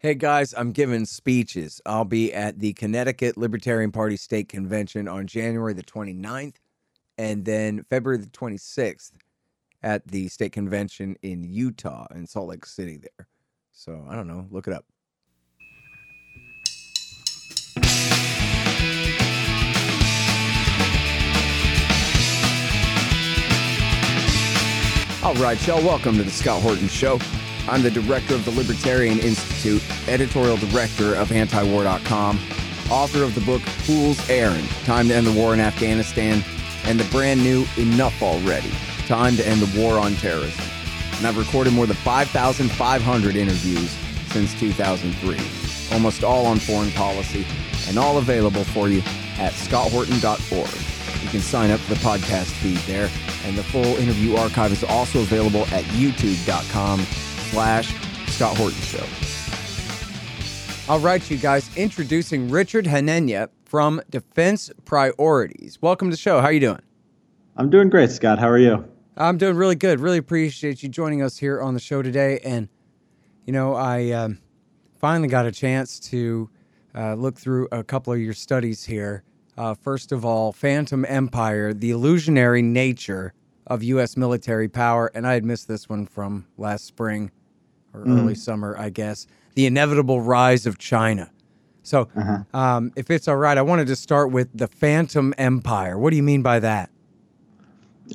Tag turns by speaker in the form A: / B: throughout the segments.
A: Hey guys, I'm giving speeches. I'll be at the Connecticut Libertarian Party State Convention on January the 29th and then February the 26th at the state convention in Utah in Salt Lake City there. So, I don't know, look it up. All right, y'all, welcome to the Scott Horton Show. I'm the director of the Libertarian Institute, editorial director of antiwar.com, author of the book Fool's Errand Time to End the War in Afghanistan, and the brand new Enough Already Time to End the War on Terrorism. And I've recorded more than 5,500 interviews since 2003, almost all on foreign policy, and all available for you at scotthorton.org. You can sign up for the podcast feed there, and the full interview archive is also available at youtube.com slash Scott Horton Show. All right, you guys, introducing Richard Hanania from Defense Priorities. Welcome to the show. How are you doing?
B: I'm doing great, Scott. How are you?
A: I'm doing really good. Really appreciate you joining us here on the show today. And, you know, I um, finally got a chance to uh, look through a couple of your studies here. Uh, first of all, Phantom Empire, the illusionary nature of U.S. military power. And I had missed this one from last spring or mm. early summer, I guess. The inevitable rise of China. So, uh-huh. um, if it's all right, I wanted to start with the Phantom Empire. What do you mean by that?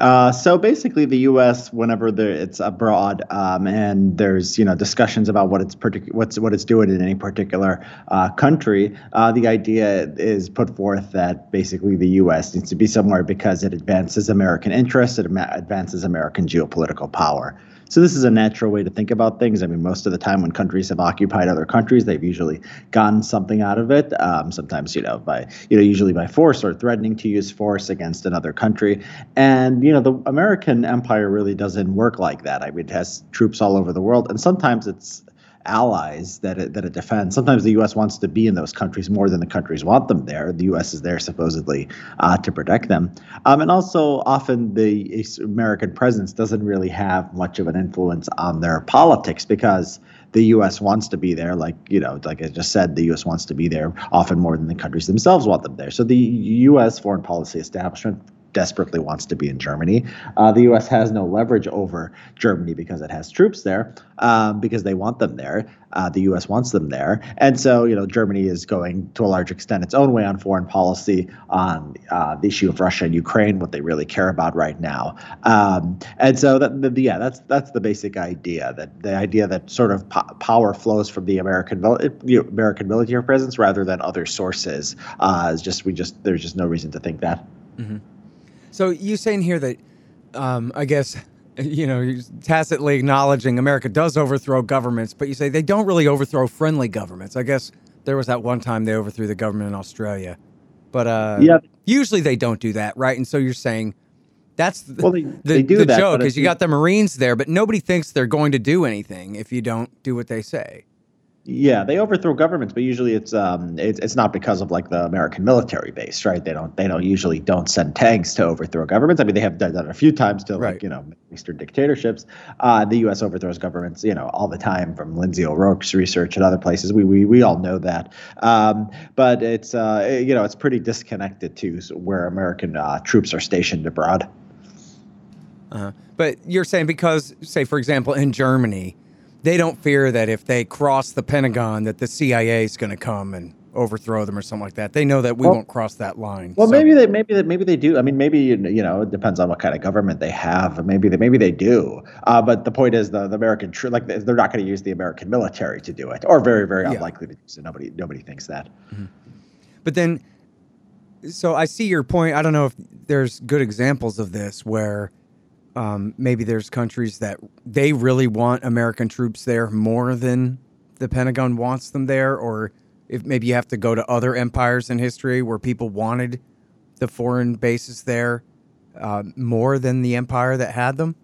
B: Uh, so basically, the U.S. whenever it's abroad um, and there's you know discussions about what it's partic- what's what it's doing in any particular uh, country, uh, the idea is put forth that basically the U.S. needs to be somewhere because it advances American interests, it advances American geopolitical power. So this is a natural way to think about things. I mean, most of the time when countries have occupied other countries, they've usually gotten something out of it. Um, sometimes, you know, by you know, usually by force or threatening to use force against another country. And you know, the American empire really doesn't work like that. I mean, it has troops all over the world, and sometimes it's allies that it, that it defends. Sometimes the U.S. wants to be in those countries more than the countries want them there. The U.S. is there supposedly uh, to protect them, um, and also often the American presence doesn't really have much of an influence on their politics because the U.S. wants to be there. Like you know, like I just said, the U.S. wants to be there often more than the countries themselves want them there. So the U.S. foreign policy establishment desperately wants to be in Germany. Uh, the U.S. has no leverage over Germany because it has troops there, um, because they want them there. Uh, the U.S. wants them there, and so you know Germany is going to a large extent its own way on foreign policy on uh, the issue of Russia and Ukraine, what they really care about right now. Um, and so that, the, yeah, that's that's the basic idea that the idea that sort of po- power flows from the American you know, American military presence rather than other sources uh, is just we just there's just no reason to think that.
A: Mm-hmm. So you saying here that, um, I guess, you know, tacitly acknowledging America does overthrow governments, but you say they don't really overthrow friendly governments. I guess there was that one time they overthrew the government in Australia, but uh, yeah, usually they don't do that, right? And so you're saying that's the, well, they, the, they do the that, joke is you got the Marines there, but nobody thinks they're going to do anything if you don't do what they say.
B: Yeah, they overthrow governments, but usually it's um it's, it's not because of like the American military base, right? They don't they don't usually don't send tanks to overthrow governments. I mean, they have done that a few times to right. like you know Eastern dictatorships. Uh, the U.S. overthrows governments, you know, all the time from Lindsey O'Rourke's research and other places. We we we all know that. Um, but it's uh you know it's pretty disconnected to where American uh, troops are stationed abroad.
A: Uh-huh. But you're saying because, say, for example, in Germany they don't fear that if they cross the Pentagon, that the CIA is going to come and overthrow them or something like that. They know that we well, won't cross that line.
B: Well, so. maybe they maybe they, maybe they do. I mean, maybe you know it depends on what kind of government they have. Maybe they maybe they do. Uh, but the point is, the, the American tr- like they're not going to use the American military to do it, or very very yeah. unlikely to do so. Nobody nobody thinks that. Mm-hmm.
A: But then, so I see your point. I don't know if there's good examples of this where um, maybe there's countries that they really want American troops there more than the Pentagon wants them there, or if maybe you have to go to other empires in history where people wanted the foreign bases there uh, more than the empire that had them.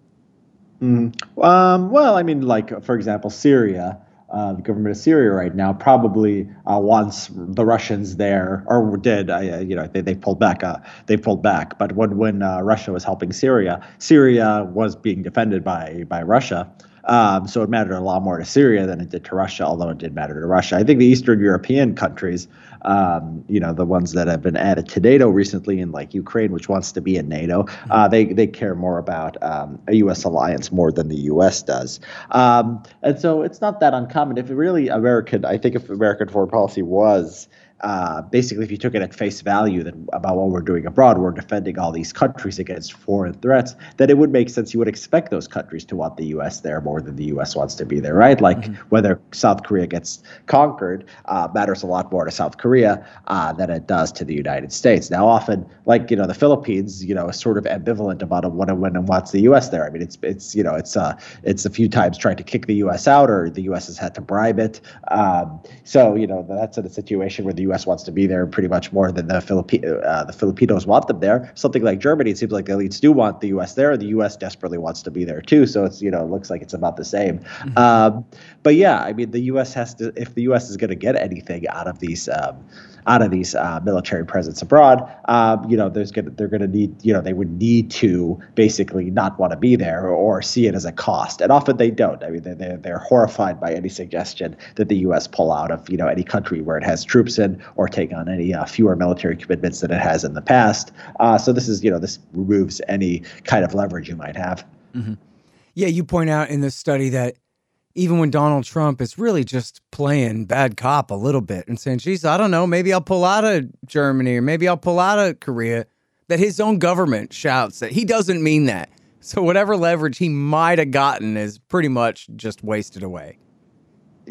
B: Mm. Um, well, I mean, like for example, Syria uh, the government of Syria right now probably uh, wants the Russians there, or did. Uh, you know, they, they pulled back. Uh, they pulled back. But when when uh, Russia was helping Syria, Syria was being defended by by Russia. Um, so it mattered a lot more to Syria than it did to Russia, although it did matter to Russia. I think the Eastern European countries, um, you know, the ones that have been added to NATO recently, in like Ukraine, which wants to be in NATO, mm-hmm. uh, they they care more about um, a U.S. alliance more than the U.S. does. Um, and so it's not that uncommon. If really American, I think if American foreign policy was uh, basically, if you took it at face value that about what we're doing abroad, we're defending all these countries against foreign threats, then it would make sense. You would expect those countries to want the U.S. there more than the U.S. wants to be there, right? Like mm-hmm. whether South Korea gets conquered uh, matters a lot more to South Korea uh, than it does to the United States. Now, often, like you know, the Philippines, you know, is sort of ambivalent about what and when and what's the U.S. there. I mean, it's it's you know, it's uh, it's a few times tried to kick the U.S. out, or the U.S. has had to bribe it. Um, so you know, that's in a situation where the U.S. wants to be there pretty much more than the uh, the Filipinos want them there. Something like Germany, it seems like the elites do want the U.S. there. The U.S. desperately wants to be there too. So it's you know it looks like it's about the same. Mm-hmm. Um, but yeah, I mean the U.S. has to if the U.S. is going to get anything out of these. Um, out of these uh, military presence abroad, um, you know, there's gonna they're gonna need, you know, they would need to basically not want to be there or, see it as a cost, and often they don't. I mean, they're they're horrified by any suggestion that the U.S. pull out of you know any country where it has troops in or take on any uh, fewer military commitments than it has in the past. Uh, so this is you know this removes any kind of leverage you might have.
A: Mm-hmm. Yeah, you point out in this study that even when Donald Trump is really just playing bad cop a little bit and saying, geez, I don't know, maybe I'll pull out of Germany or maybe I'll pull out of Korea, that his own government shouts that he doesn't mean that. So whatever leverage he might have gotten is pretty much just wasted away.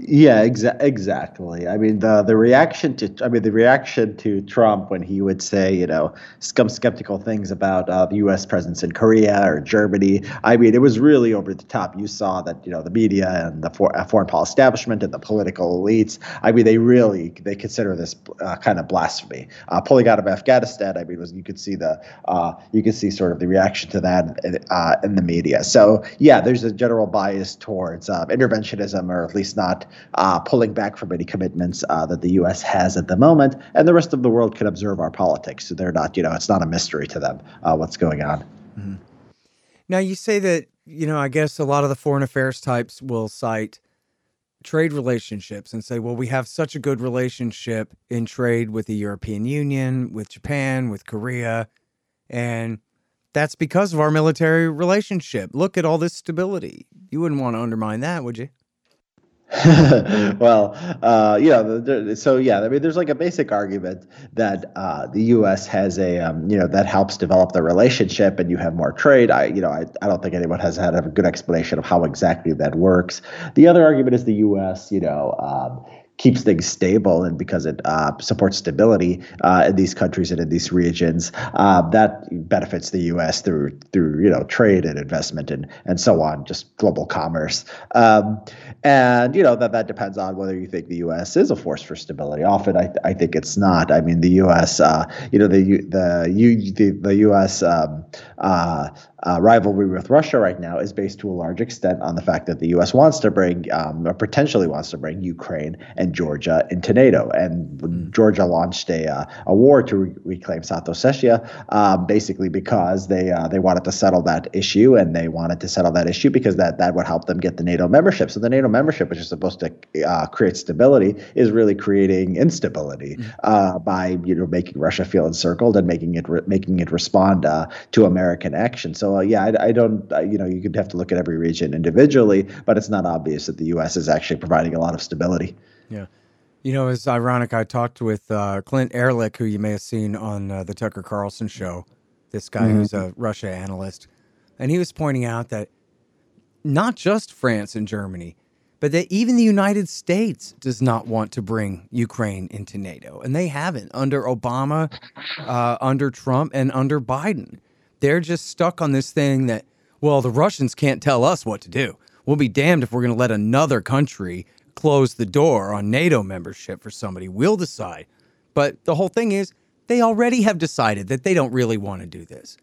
B: Yeah, exa- exactly. I mean, the the reaction to I mean the reaction to Trump when he would say you know some skeptical things about uh, the U.S. presence in Korea or Germany. I mean, it was really over the top. You saw that you know the media and the for, uh, foreign policy establishment and the political elites. I mean, they really they consider this uh, kind of blasphemy. Uh, pulling out of Afghanistan. I mean, was you could see the uh, you could see sort of the reaction to that in, uh, in the media. So yeah, there's a general bias towards interventionism, or at least not uh, pulling back from any commitments uh, that the U.S. has at the moment, and the rest of the world can observe our politics. So they're not, you know, it's not a mystery to them uh, what's going on. Mm-hmm.
A: Now you say that, you know, I guess a lot of the foreign affairs types will cite trade relationships and say, well, we have such a good relationship in trade with the European Union, with Japan, with Korea, and that's because of our military relationship. Look at all this stability. You wouldn't want to undermine that, would you?
B: well, uh, you know, so yeah, I mean, there's like a basic argument that uh, the U.S. has a, um, you know, that helps develop the relationship, and you have more trade. I, you know, I, I don't think anyone has had a good explanation of how exactly that works. The other argument is the U.S. You know. Um, keeps things stable and because it uh, supports stability uh, in these countries and in these regions, uh, that benefits the U.S. through through you know trade and investment and and so on, just global commerce. Um, and you know that that depends on whether you think the U.S. is a force for stability. Often, I, I think it's not. I mean, the U.S. Uh, you know the the U, the, the U.S. Um, uh, uh, rivalry with Russia right now is based to a large extent on the fact that the U.S. wants to bring, um, or potentially wants to bring, Ukraine and Georgia into NATO. And mm. Georgia launched a uh, a war to re- reclaim South Ossetia, um, basically because they uh, they wanted to settle that issue, and they wanted to settle that issue because that that would help them get the NATO membership. So the NATO membership, which is supposed to uh, create stability, is really creating instability mm. by you know making Russia feel encircled and making it re- making it respond uh, to American action. So so uh, yeah, I, I don't. Uh, you know, you could have to look at every region individually, but it's not obvious that the U.S. is actually providing a lot of stability.
A: Yeah. You know, it's ironic. I talked with uh, Clint Ehrlich, who you may have seen on uh, the Tucker Carlson show. This guy mm-hmm. who's a Russia analyst, and he was pointing out that not just France and Germany, but that even the United States does not want to bring Ukraine into NATO, and they haven't under Obama, uh, under Trump, and under Biden. They're just stuck on this thing that, well, the Russians can't tell us what to do. We'll be damned if we're going to let another country close the door on NATO membership for somebody. We'll decide. But the whole thing is, they already have decided that they don't really want to do this.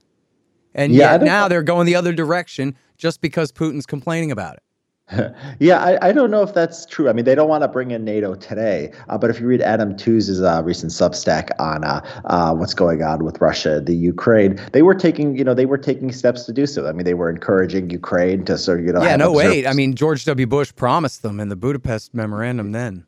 A: And yeah, yet now they're going the other direction just because Putin's complaining about it.
B: yeah, I, I don't know if that's true. I mean, they don't want to bring in NATO today, uh, but if you read Adam Tooze's uh, recent Substack on uh, uh, what's going on with Russia, the Ukraine, they were taking, you know, they were taking steps to do so. I mean, they were encouraging Ukraine to sort of, you know,
A: yeah, no, wait. I mean, George W. Bush promised them in the Budapest memorandum then.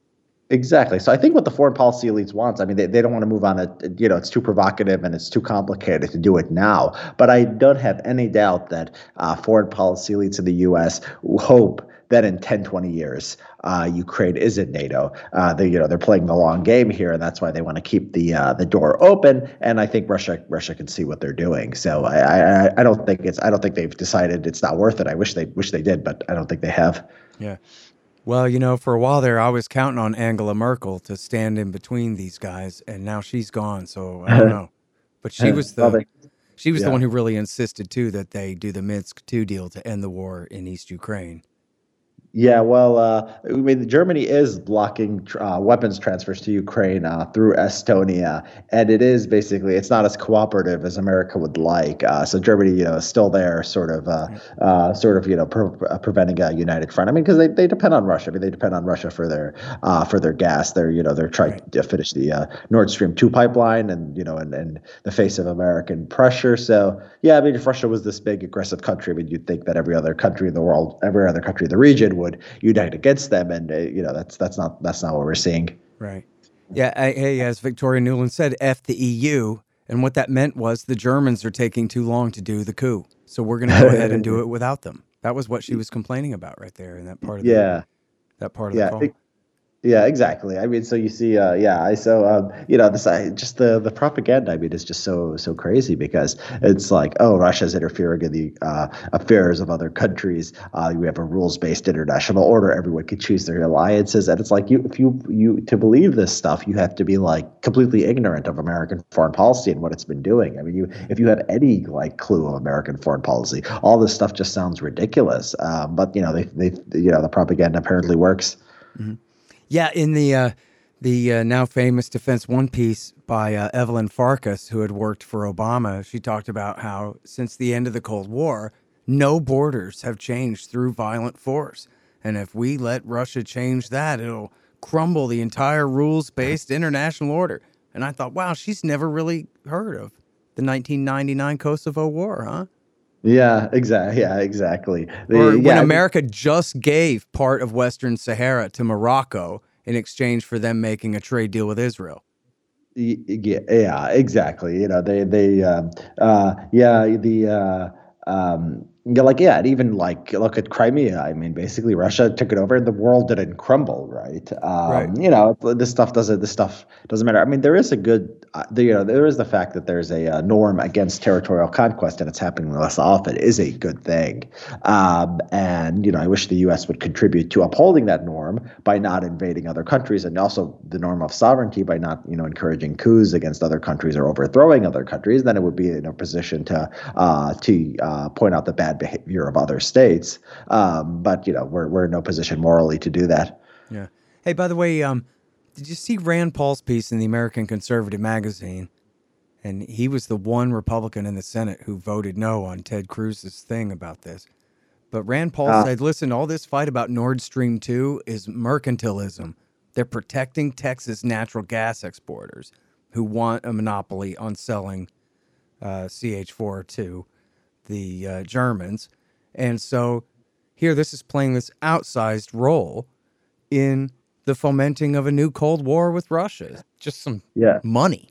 B: Exactly. So I think what the foreign policy elites wants, I mean, they, they don't want to move on it. You know, it's too provocative and it's too complicated to do it now. But I don't have any doubt that uh, foreign policy elites in the U.S. hope that in 10, 20 years, uh, Ukraine is in NATO. Uh, they, you know, they're playing the long game here, and that's why they want to keep the uh, the door open. And I think Russia Russia can see what they're doing. So I, I I don't think it's I don't think they've decided it's not worth it. I wish they wish they did, but I don't think they have.
A: Yeah. Well, you know, for a while there, I was counting on Angela Merkel to stand in between these guys, and now she's gone. So I don't know. But she was the they, she was yeah. the one who really insisted too that they do the Minsk two deal to end the war in East Ukraine.
B: Yeah, well, uh, I mean, Germany is blocking uh, weapons transfers to Ukraine uh, through Estonia, and it is basically it's not as cooperative as America would like. Uh, so Germany, you know, is still there, sort of, uh, uh, sort of, you know, pre- preventing a united front. I mean, because they, they depend on Russia. I mean, they depend on Russia for their for their gas. They're you know they're trying right. to finish the Nord Stream two pipeline, and you know, in, in the face of American pressure. So yeah, I mean, if Russia was this big aggressive country, I mean, you'd think that every other country in the world, every other country in the region would would unite against them, and uh, you know that's that's not that's not what we're seeing.
A: Right. Yeah. I, hey, as Victoria Nuland said, "F the EU," and what that meant was the Germans are taking too long to do the coup, so we're going to go ahead and do it without them. That was what she was complaining about right there in that part of the, yeah that part of yeah, the call. It,
B: yeah, exactly. I mean, so you see, uh, yeah, I so um, you know, this I, just the the propaganda. I mean, is just so so crazy because it's like, oh, Russia's interfering in the uh, affairs of other countries. Uh, we have a rules based international order. Everyone can choose their alliances, and it's like you if you you to believe this stuff, you have to be like completely ignorant of American foreign policy and what it's been doing. I mean, you if you have any like clue of American foreign policy, all this stuff just sounds ridiculous. Um, but you know, they they you know the propaganda apparently works.
A: Mm-hmm. Yeah, in the uh, the uh, now famous Defense One piece by uh, Evelyn Farkas, who had worked for Obama, she talked about how since the end of the Cold War, no borders have changed through violent force, and if we let Russia change that, it'll crumble the entire rules-based international order. And I thought, wow, she's never really heard of the 1999 Kosovo War, huh?
B: Yeah, exactly. Yeah, exactly.
A: The, or when yeah, America just gave part of Western Sahara to Morocco in exchange for them making a trade deal with Israel.
B: Yeah, yeah, exactly. You know, they they uh, uh, yeah the uh, um, yeah, like yeah, and even like look at Crimea. I mean, basically Russia took it over, and the world didn't crumble, right? Um, right. You know, this stuff doesn't. This stuff doesn't matter. I mean, there is a good, uh, the, you know, there is the fact that there's a, uh, norm against territorial conquest, and it's happening less often, is a good thing. Um, and you know, I wish the U.S. would contribute to upholding that norm by not invading other countries, and also the norm of sovereignty by not, you know, encouraging coups against other countries or overthrowing other countries. Then it would be in a position to uh, to uh, point out the bad behavior of other states. Um, but you know, we're we're in no position morally to do that.
A: Yeah. Hey, by the way, um, did you see Rand Paul's piece in the American Conservative magazine? And he was the one Republican in the Senate who voted no on Ted Cruz's thing about this. But Rand Paul uh, said, listen, all this fight about Nord Stream 2 is mercantilism. They're protecting Texas natural gas exporters who want a monopoly on selling uh, CH4 to the uh, Germans. And so here, this is playing this outsized role in the fomenting of a new Cold War with Russia. Just some yeah. money.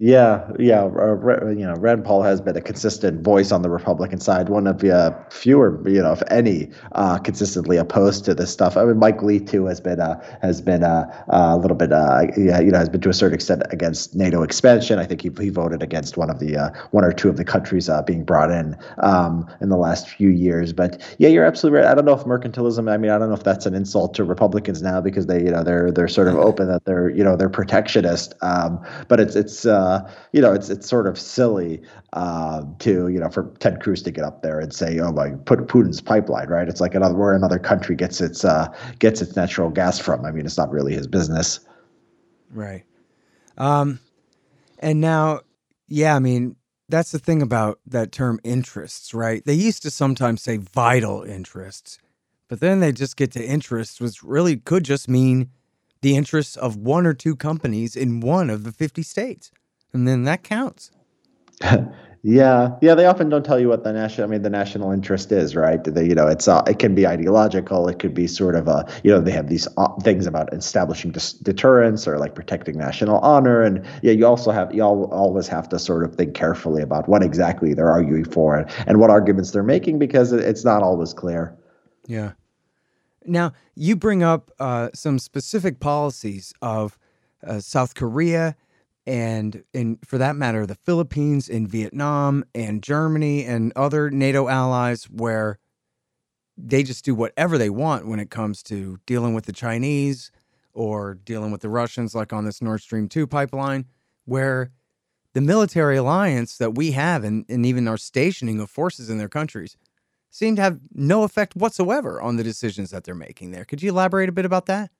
B: Yeah, yeah. Uh, you know, Rand Paul has been a consistent voice on the Republican side, one of the uh, fewer, you know, if any, uh, consistently opposed to this stuff. I mean, Mike Lee too has been uh, has been uh, a little bit, uh, yeah, you know, has been to a certain extent against NATO expansion. I think he, he voted against one of the uh, one or two of the countries uh, being brought in um, in the last few years. But yeah, you're absolutely right. I don't know if mercantilism. I mean, I don't know if that's an insult to Republicans now because they, you know, they're they're sort of open that they're, you know, they're protectionist. Um, but it's it's. Uh, you know, it's it's sort of silly uh, to you know for Ted Cruz to get up there and say, "Oh my, put Putin's pipeline," right? It's like another where another country gets its uh, gets its natural gas from. I mean, it's not really his business,
A: right? Um, and now, yeah, I mean, that's the thing about that term interests, right? They used to sometimes say vital interests, But then they just get to interests, which really could just mean the interests of one or two companies in one of the 50 states. And then that counts.
B: Yeah, yeah. They often don't tell you what the national. I mean, the national interest is, right? They, you know, it's uh, it can be ideological. It could be sort of a, you know, they have these uh, things about establishing dis- deterrence or like protecting national honor, and yeah, you also have you all, always have to sort of think carefully about what exactly they're arguing for and, and what arguments they're making because it's not always clear.
A: Yeah. Now you bring up uh, some specific policies of uh, South Korea and in for that matter the Philippines and Vietnam and Germany and other NATO allies where they just do whatever they want when it comes to dealing with the Chinese or dealing with the Russians like on this Nord Stream 2 pipeline where the military alliance that we have and, and even our stationing of forces in their countries seem to have no effect whatsoever on the decisions that they're making there. Could you elaborate a bit about that?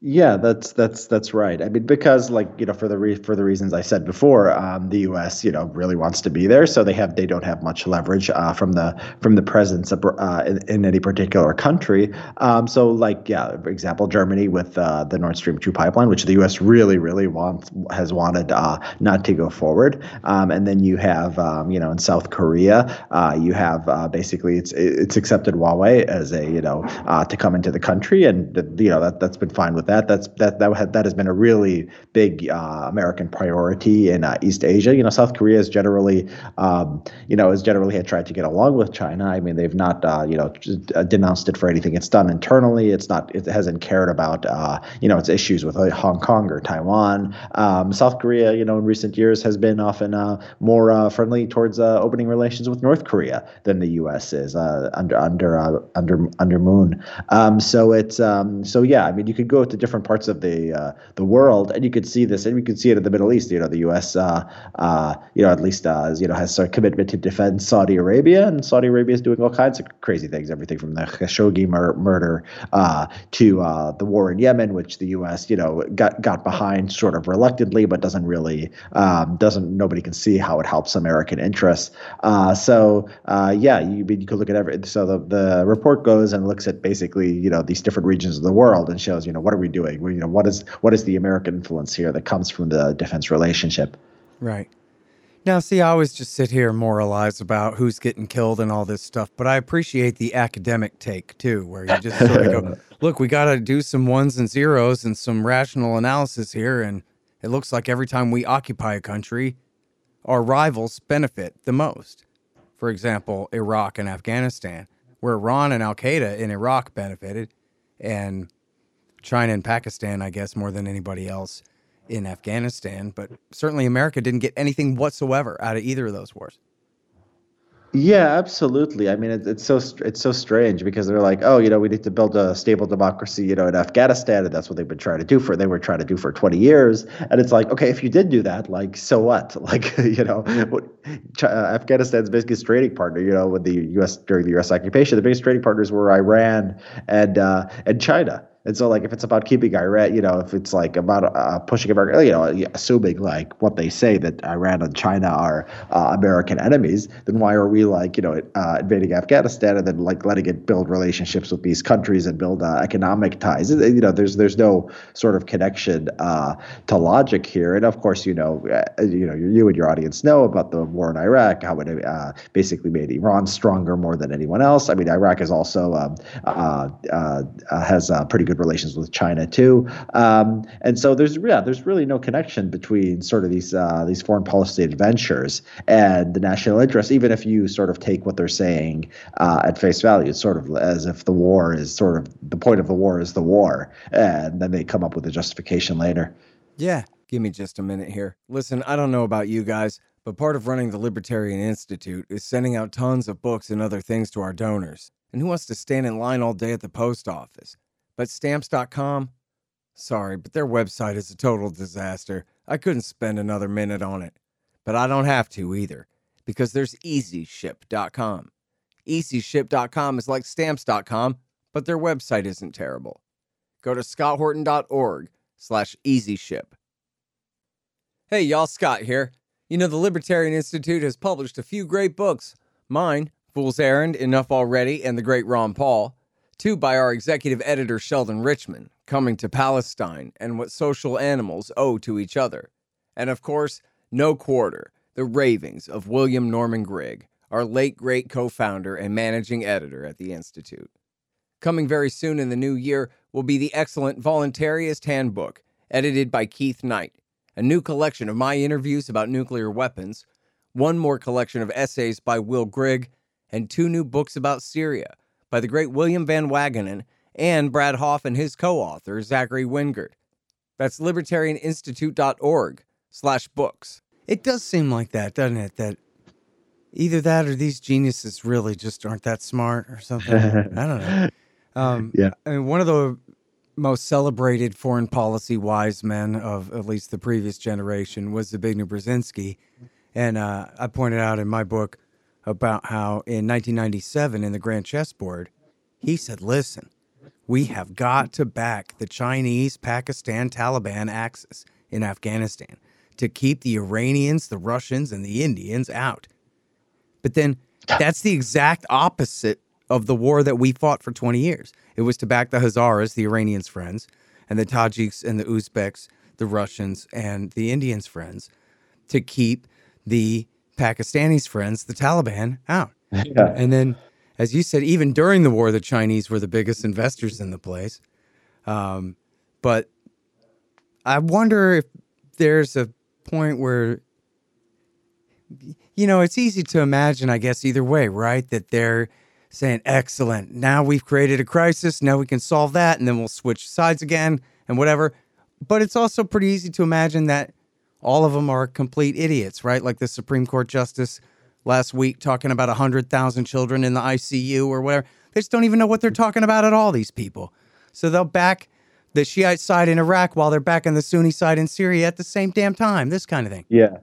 B: Yeah, that's that's that's right. I mean, because like you know, for the re- for the reasons I said before, um, the U.S. you know really wants to be there, so they have they don't have much leverage uh, from the from the presence of, uh, in, in, any particular country. Um, so like yeah, for example, Germany with uh, the Nord Stream two pipeline, which the U.S. really really wants has wanted uh, not to go forward, um, and then you have um, you know in South Korea, uh, you have uh, basically it's it's accepted Huawei as a you know to come into the country, and you know that that's been fine with that. That's that that had, that has been a really big uh, American priority in uh, East Asia. You know, South Korea has generally, um, you know, has generally had tried to get along with China. I mean, they've not, uh, you know, uh, denounced it for anything it's done internally. It's not, it hasn't cared about, uh, you know, its issues with Hong Kong or Taiwan. Um, South Korea, you know, in recent years has been often uh, more friendly towards opening relations with North Korea than the U.S. is under under under under Moon. Um, so it's um, so yeah. I mean, you could go to different parts of the uh, the world, and you could see this, and you could see it in the Middle East. You know, the U.S. Uh, uh, you know, at least uh, you know has a commitment to defend Saudi Arabia, and Saudi Arabia is doing all kinds of crazy things, everything from the Khashoggi mur- murder uh, to uh, the war in Yemen, which the U.S. you know got got behind sort of reluctantly, but doesn't really um, doesn't nobody can see how it helps American interests. so yeah, you, you could look at every so the the report goes and looks at basically you know these different regions of the world and shows you know what are we doing doing? You know, what is what is the American influence here that comes from the defense relationship?
A: Right. Now, see, I always just sit here and moralize about who's getting killed and all this stuff, but I appreciate the academic take too, where you just sort of go, look, we got to do some ones and zeros and some rational analysis here. And it looks like every time we occupy a country, our rivals benefit the most. For example, Iraq and Afghanistan, where Iran and Al Qaeda in Iraq benefited, and China and Pakistan, I guess, more than anybody else in Afghanistan. But certainly America didn't get anything whatsoever out of either of those wars.
B: Yeah, absolutely. I mean, it, it's so it's so strange because they're like, oh, you know, we need to build a stable democracy, you know, in Afghanistan, and that's what they've been trying to do for they were trying to do for 20 years. And it's like, okay, if you did do that, like, so what? Like, you know, uh, Afghanistan's biggest trading partner, you know, with the U.S. during the U.S. occupation, the biggest trading partners were Iran and uh, and China. And so, like, if it's about keeping Iran, you know, if it's like about uh, pushing America, you know, assuming like what they say that Iran and China are uh, American enemies, then why are we like, you know, uh, invading Afghanistan and then like letting it build relationships with these countries and build uh, economic ties? You know, there's there's no sort of connection uh, to logic here. And of course, you know, uh, you know, you and your audience know about the war in Iraq, how it basically made Iran stronger more than anyone else. I mean, Iraq is also um, has pretty good relations with China too. Um, and so there's yeah, there's really no connection between sort of these uh, these foreign policy adventures and the national interest, even if you sort of take what they're saying uh, at face value. It's sort of as if the war is sort of the point of the war is the war, and then they come up with a justification later.
A: Yeah, give me just a minute here. Listen, I don't know about you guys, but part of running the Libertarian Institute is sending out tons of books and other things to our donors. And who wants to stand in line all day at the post office? But stamps.com, sorry, but their website is a total disaster. I couldn't spend another minute on it. But I don't have to either, because there's easyship.com. Easyship.com is like stamps.com, but their website isn't terrible. Go to scotthorton.org slash easyship. Hey, y'all, Scott here. You know, the Libertarian Institute has published a few great books. Mine, Fool's Errand, Enough Already, and The Great Ron Paul.
C: Two by our executive editor Sheldon Richman, Coming to Palestine and What Social Animals Owe to Each Other. And of course, No Quarter, The Ravings of William Norman Grigg, our late great co founder and managing editor at the Institute. Coming very soon in the new year will be the excellent Voluntarist Handbook, edited by Keith Knight, a new collection of my interviews about nuclear weapons, one more collection of essays by Will Grigg, and two new books about Syria by the great William Van Wagenen and Brad Hoff and his co-author, Zachary Wingert. That's libertarianinstitute.org slash books.
A: It does seem like that, doesn't it? That either that or these geniuses really just aren't that smart or something. I don't know. Um,
B: Yeah.
A: I mean, one of the most celebrated foreign policy wise men of at least the previous generation was Zbigniew Brzezinski. And uh, I pointed out in my book about how in 1997 in the Grand Chessboard, he said, listen, we have got to back the Chinese Pakistan Taliban axis in Afghanistan to keep the Iranians, the Russians, and the Indians out. But then that's the exact opposite of the war that we fought for 20 years. It was to back the Hazaras, the Iranians' friends, and the Tajiks and the Uzbeks, the Russians, and the Indians' friends, to keep the Pakistanis' friends, the Taliban, out.
B: Yeah.
A: And then, as you said, even during the war, the Chinese were the biggest investors in the place. Um, but I wonder if there's a point where, you know, it's easy to imagine, I guess, either way, right? That they're saying, excellent, now we've created a crisis, now we can solve that, and then we'll switch sides again and whatever. But it's also pretty easy to imagine that all of them are complete idiots, right? Like the Supreme Court justice last week talking about 100,000 children in the ICU or whatever. They just don't even know what they're talking about at all, these people. So they'll back the Shiite side in Iraq while they're backing the Sunni side in Syria at the same damn time, this kind of thing.
B: Yeah.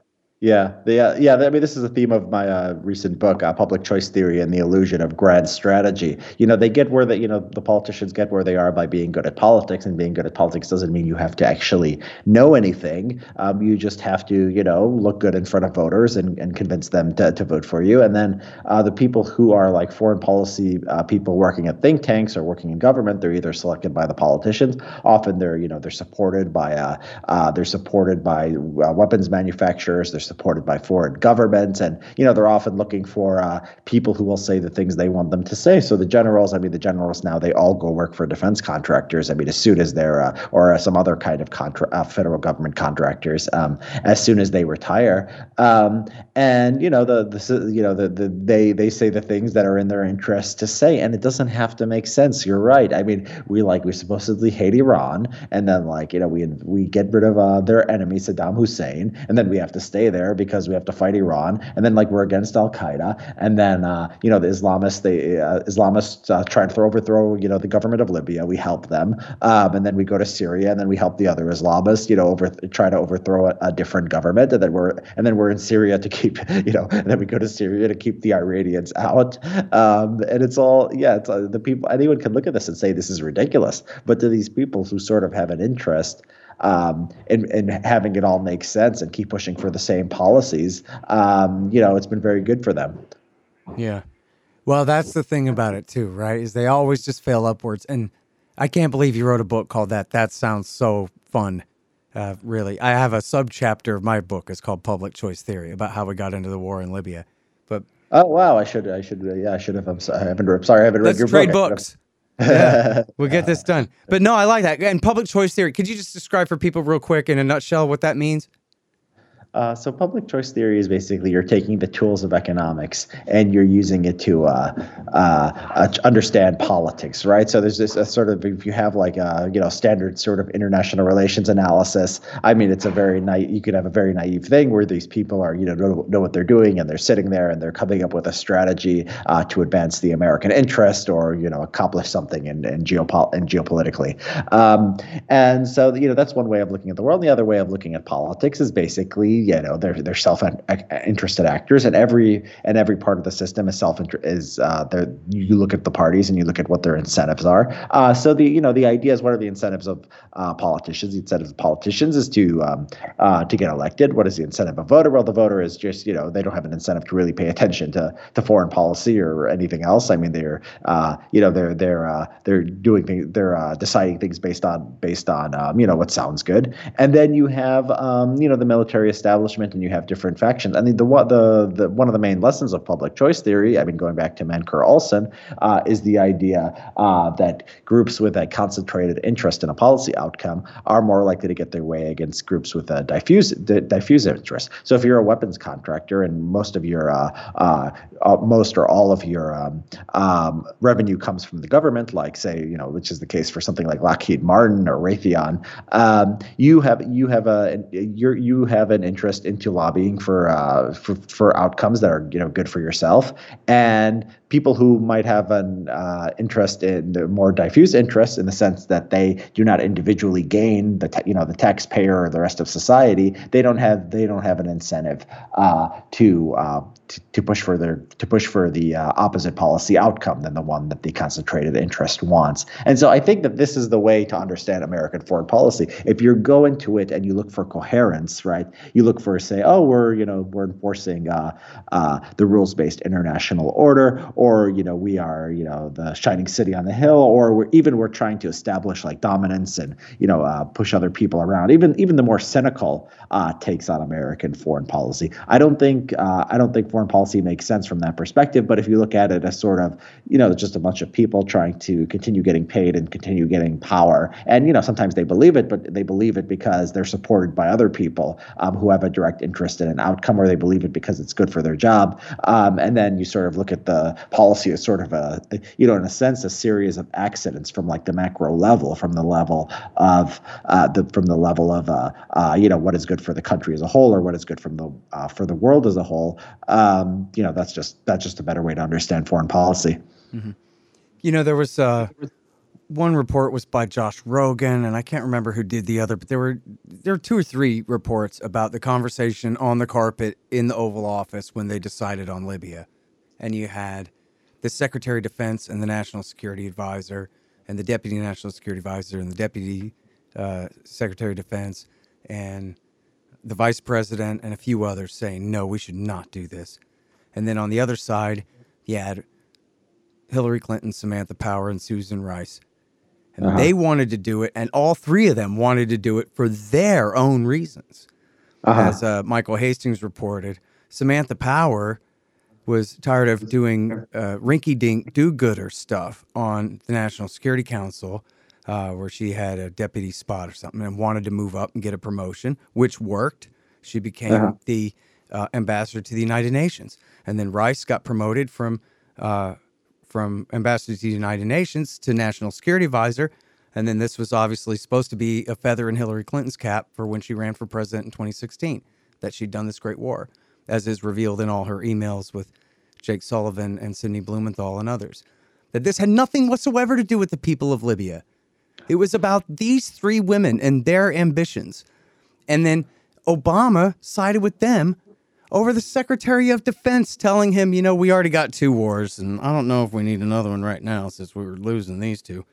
B: Yeah, the, uh, yeah. I mean, this is a theme of my uh, recent book, uh, "Public Choice Theory and the Illusion of Grand Strategy." You know, they get where the you know the politicians get where they are by being good at politics, and being good at politics doesn't mean you have to actually know anything. Um, you just have to, you know, look good in front of voters and, and convince them to, to vote for you. And then uh, the people who are like foreign policy uh, people working at think tanks or working in government, they're either selected by the politicians. Often they're you know they're supported by uh, they're supported by weapons manufacturers. They're supported by foreign governments, and you know they're often looking for uh, people who will say the things they want them to say. So the generals, I mean, the generals now they all go work for defense contractors. I mean, as soon as they're uh, or some other kind of contra- uh, federal government contractors, um, as soon as they retire, um, and you know the the you know the, the they they say the things that are in their interest to say, and it doesn't have to make sense. You're right. I mean, we like we supposedly hate Iran, and then like you know we we get rid of uh, their enemy Saddam Hussein, and then we have to stay there because we have to fight Iran, and then like we're against Al Qaeda, and then uh, you know the Islamists, the uh, Islamists uh, try to overthrow you know the government of Libya. We help them, um, and then we go to Syria, and then we help the other Islamists, you know, over try to overthrow a, a different government, and then we're and then we're in Syria to keep you know, and then we go to Syria to keep the Iranians out, um, and it's all yeah, it's uh, the people. Anyone can look at this and say this is ridiculous, but to these people who sort of have an interest um, and, and having it all make sense and keep pushing for the same policies, um, you know, it's been very good for them.
A: Yeah. Well, that's the thing about it too, right? Is they always just fail upwards. And I can't believe you wrote a book called that. That sounds so fun. Uh, really, I have a subchapter of my book. It's called Public Choice Theory about how we got into the war in Libya. But
B: Oh wow, I should I should yeah I should have. I'm sorry, I haven't. I'm sorry, I haven't read your
A: trade
B: book.
A: Books. Yeah, we'll get this done. But no, I like that. And public choice theory. Could you just describe for people real quick in a nutshell what that means?
B: Uh, so public choice theory is basically you're taking the tools of economics and you're using it to uh, uh, uh, understand politics, right? So there's this sort of if you have like a you know standard sort of international relations analysis. I mean, it's a very naive. You could have a very naive thing where these people are you know know, know what they're doing and they're sitting there and they're coming up with a strategy uh, to advance the American interest or you know accomplish something in in, geopol- in geopolitically. Um, and so you know that's one way of looking at the world. The other way of looking at politics is basically you know they're they're self interested actors, and every and every part of the system is self is uh. You look at the parties and you look at what their incentives are. Uh, so the you know the idea is what are the incentives of uh, politicians? The incentives of politicians is to um, uh, to get elected. What is the incentive of a voter? Well, the voter is just you know they don't have an incentive to really pay attention to to foreign policy or anything else. I mean they're uh, you know they're they're uh, they're doing things they're deciding things based on based on um, you know what sounds good, and then you have um, you know the military establishment and you have different factions. I mean the the the one of the main lessons of public choice theory. I mean going back to Mancur Olson uh, is the idea uh, that groups with a concentrated interest in a policy outcome are more likely to get their way against groups with a diffuse d- diffuse interest. So if you're a weapons contractor and most of your uh, uh, uh most or all of your um, um, revenue comes from the government, like say you know which is the case for something like Lockheed Martin or Raytheon, um, you have you have a you you have an interest into lobbying for, uh, for for outcomes that are you know good for yourself. And people who might have an uh, interest in the more diffuse interest in the sense that they do not individually gain the you know the taxpayer or the rest of society they don't have they don't have an incentive uh, to, uh, to, to push for their to push for the uh, opposite policy outcome than the one that the concentrated interest wants. And so I think that this is the way to understand American foreign policy. If you go into it and you look for coherence right you look for say oh we're you know we're enforcing uh, uh, the rules based international order or you know we are you know the shining city on the hill or we're even we're trying to establish like dominance and you know uh, push other people around. Even even the more cynical uh, takes on American foreign policy. I don't think uh, I don't think foreign policy makes sense from that perspective but if you look at it as sort of you know just a bunch of people trying to continue getting paid and continue getting power and you know sometimes they believe it but they believe it because they're supported by other people um, who have a direct interest in an outcome or they believe it because it's good for their job. Um, and then you sort of look at the policy is sort of a, you know, in a sense, a series of accidents from like the macro level, from the level of uh, the from the level of uh, uh, you know what is good for the country as a whole or what is good from the uh, for the world as a whole. Um, you know, that's just that's just a better way to understand foreign policy.
A: Mm-hmm. You know, there was uh, one report was by Josh Rogin, and I can't remember who did the other, but there were there were two or three reports about the conversation on the carpet in the Oval Office when they decided on Libya, and you had the Secretary of Defense and the National Security Advisor, and the Deputy National Security Advisor, and the Deputy uh, Secretary of Defense, and the Vice President, and a few others saying, no, we should not do this. And then on the other side, you had Hillary Clinton, Samantha Power, and Susan Rice. And uh-huh. they wanted to do it, and all three of them wanted to do it for their own reasons. Uh-huh. As uh, Michael Hastings reported, Samantha Power was tired of doing uh, rinky dink do gooder stuff on the National Security Council, uh, where she had a deputy spot or something and wanted to move up and get a promotion, which worked. She became uh-huh. the uh, ambassador to the United Nations. And then Rice got promoted from, uh, from ambassador to the United Nations to national security advisor. And then this was obviously supposed to be a feather in Hillary Clinton's cap for when she ran for president in 2016, that she'd done this great war as is revealed in all her emails with Jake Sullivan and Sidney Blumenthal and others, that this had nothing whatsoever to do with the people of Libya. It was about these three women and their ambitions. And then Obama sided with them over the Secretary of Defense telling him, you know, we already got two wars, and I don't know if we need another one right now since we were losing these two.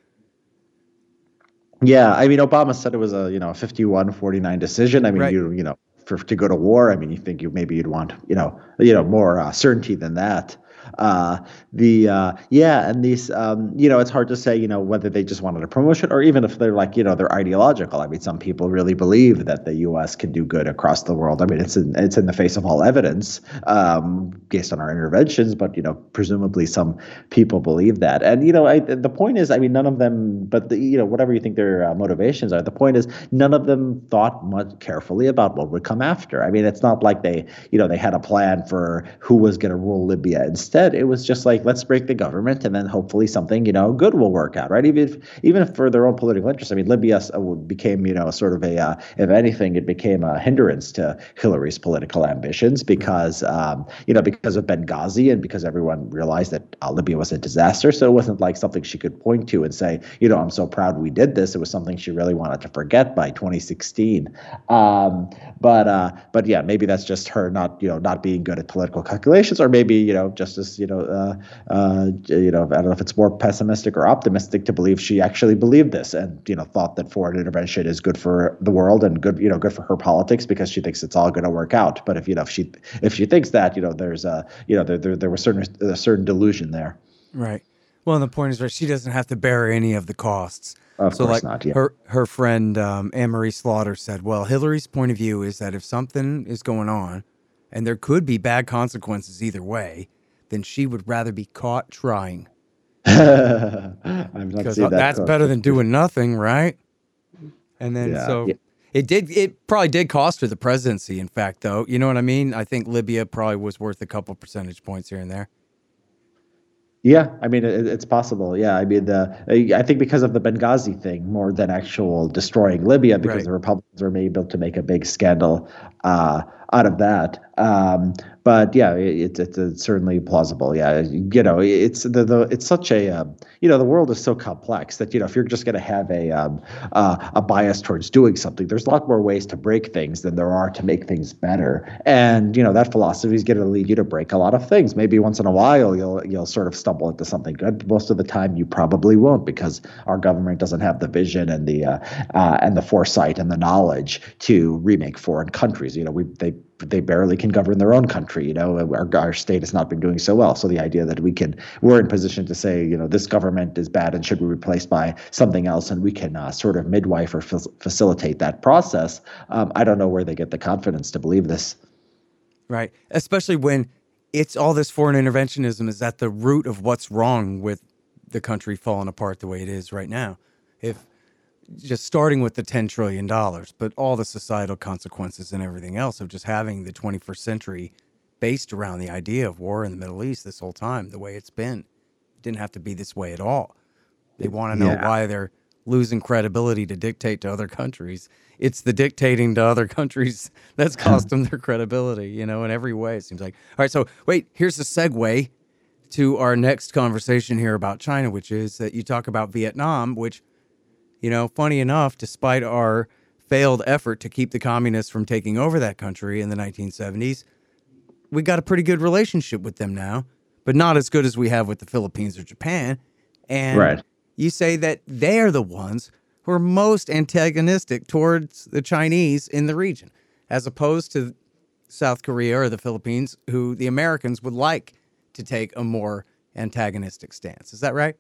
B: Yeah, I mean, Obama said it was a you know 51-49 decision. I mean, right. you you know for to go to war. I mean, you think you maybe you'd want you know you know more uh, certainty than that. Uh, the uh, yeah, and these um, you know it's hard to say you know whether they just wanted a promotion or even if they're like you know they're ideological. I mean, some people really believe that the U.S. can do good across the world. I mean, it's in it's in the face of all evidence um, based on our interventions, but you know presumably some people believe that. And you know I, the point is, I mean, none of them, but the, you know whatever you think their uh, motivations are, the point is none of them thought much carefully about what would come after. I mean, it's not like they you know they had a plan for who was going to rule Libya instead instead it was just like let's break the government and then hopefully something you know good will work out right? Even if even if for their own political interests i mean libya uh, became you know sort of a uh, if anything it became a hindrance to hillary's political ambitions because um, you know because of benghazi and because everyone realized that uh, libya was a disaster. So it wasn't like something she could point to and say you know i'm so proud we did this. It was something she really wanted to forget by 2016 um, but uh, but yeah maybe that's just her not you know not being good at political calculations or maybe you know just as you know uh, uh, you know I don't know if it's more pessimistic or optimistic to believe she actually believed this and you know thought that foreign intervention is good for the world and good you know good for her politics because she thinks it's all going to work out. But if you know if she if she thinks that you know there's a you know there there, there was certain a certain delusion there.
A: Right. Well the point is right she doesn't have to bear any of the costs.
B: Of
A: so
B: course
A: like
B: not, yeah.
A: her her friend um, Anne Marie Slaughter said, well, Hillary's point of view is that if something is going on, and there could be bad consequences either way, then she would rather be caught trying.
B: because
A: that that's better than doing nothing, right? And then
B: Yeah.
A: so
B: Yeah.
A: it did. It probably did cost her the presidency. In fact, though, you know what I mean. I think Libya probably was worth a couple percentage points here and there.
B: Yeah, I mean it, it's possible. Yeah, I mean the I think because of the Benghazi thing more than actual destroying Libya, because
A: Right.
B: the Republicans were able to make a big scandal uh, out of that. Um, but yeah, it, it's it's certainly plausible. Yeah, you know, it's the, the it's such a um, you know the world is so complex that you know if you're just going to have a um, uh, a bias towards doing something, there's a lot more ways to break things than there are to make things better. And you know that philosophy is going to lead you to break a lot of things. Maybe once in a while you'll you'll sort of stumble into something good. But most of the time you probably won't because our government doesn't have the vision and the uh, uh, and the foresight and the knowledge to remake foreign countries. You know, we they they barely can govern their own country. You know, our, our state has not been doing so well. So the idea that we can, we're in position to say, you know, this government is bad and should be replaced by something else, and we can uh, sort of midwife or fa- facilitate that process. Um, I don't know where they get the confidence to believe this.
A: Right. Especially when it's all this foreign interventionism is at the root of what's wrong with the country falling apart the way it is right now. If just starting with the $10 trillion, but all the societal consequences and everything else of just having the 21st century based around the idea of war in the Middle East this whole time, the way it's been. It didn't have to be this way at all. They want to know
B: Yeah.
A: why they're losing credibility to dictate to other countries. It's the dictating to other countries that's hmm. cost them their credibility, you know, in every way, it seems like. All right, so wait, here's the segue to our next conversation here about China, which is that you talk about Vietnam, which, you know, funny enough, despite our failed effort to keep the communists from taking over that country in the 1970s, we got a pretty good relationship with them now, but not as good as we have with the Philippines or Japan. And
B: Right.
A: you say that they're the ones who are most antagonistic towards the Chinese in the region, as opposed to South Korea or the Philippines, who the Americans would like to take a more antagonistic stance. Is that right?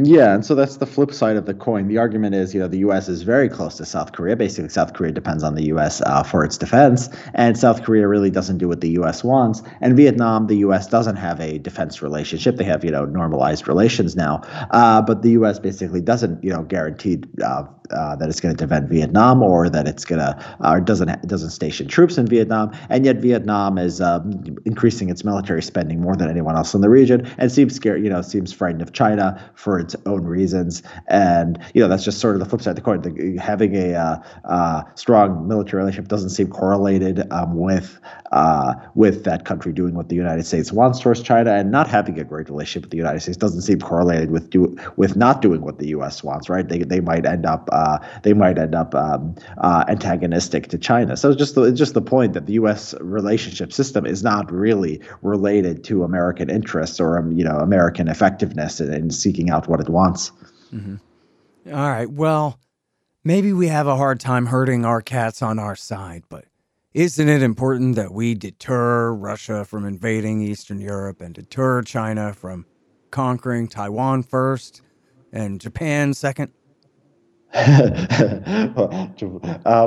B: Yeah, and so that's the flip side of the coin. The argument is, you know, the U.S. is very close to South Korea. Basically, South Korea depends on the U.S. Uh, for its defense, and South Korea really doesn't do what the U.S. wants. And Vietnam, the U.S. doesn't have a defense relationship. They have, you know, normalized relations now, uh, but the U.S. basically doesn't, you know, guarantee uh, uh, that it's going to defend Vietnam or that it's going to or doesn't doesn't station troops in Vietnam. And yet, Vietnam is um, increasing its military spending more than anyone else in the region, and seems scared, you know, seems frightened of China for its own reasons. And you know, that's just sort of the flip side of the coin. The, having a uh, uh, strong military relationship doesn't seem correlated um, with uh, with that country doing what the United States wants towards China, and not having a great relationship with the United States doesn't seem correlated with do with not doing what the U.S. wants. Right? They they might end up uh, they might end up um, uh, antagonistic to China. So it's just the, it's just the point that the U.S. relationship system is not really related to American interests or um, you know American effectiveness in, in seeking out what it wants. Mm-hmm.
A: All right. Well, maybe we have a hard time hurting our cats on our side, but isn't it important that we deter Russia from invading Eastern Europe and deter China from conquering Taiwan first and Japan second?
B: uh,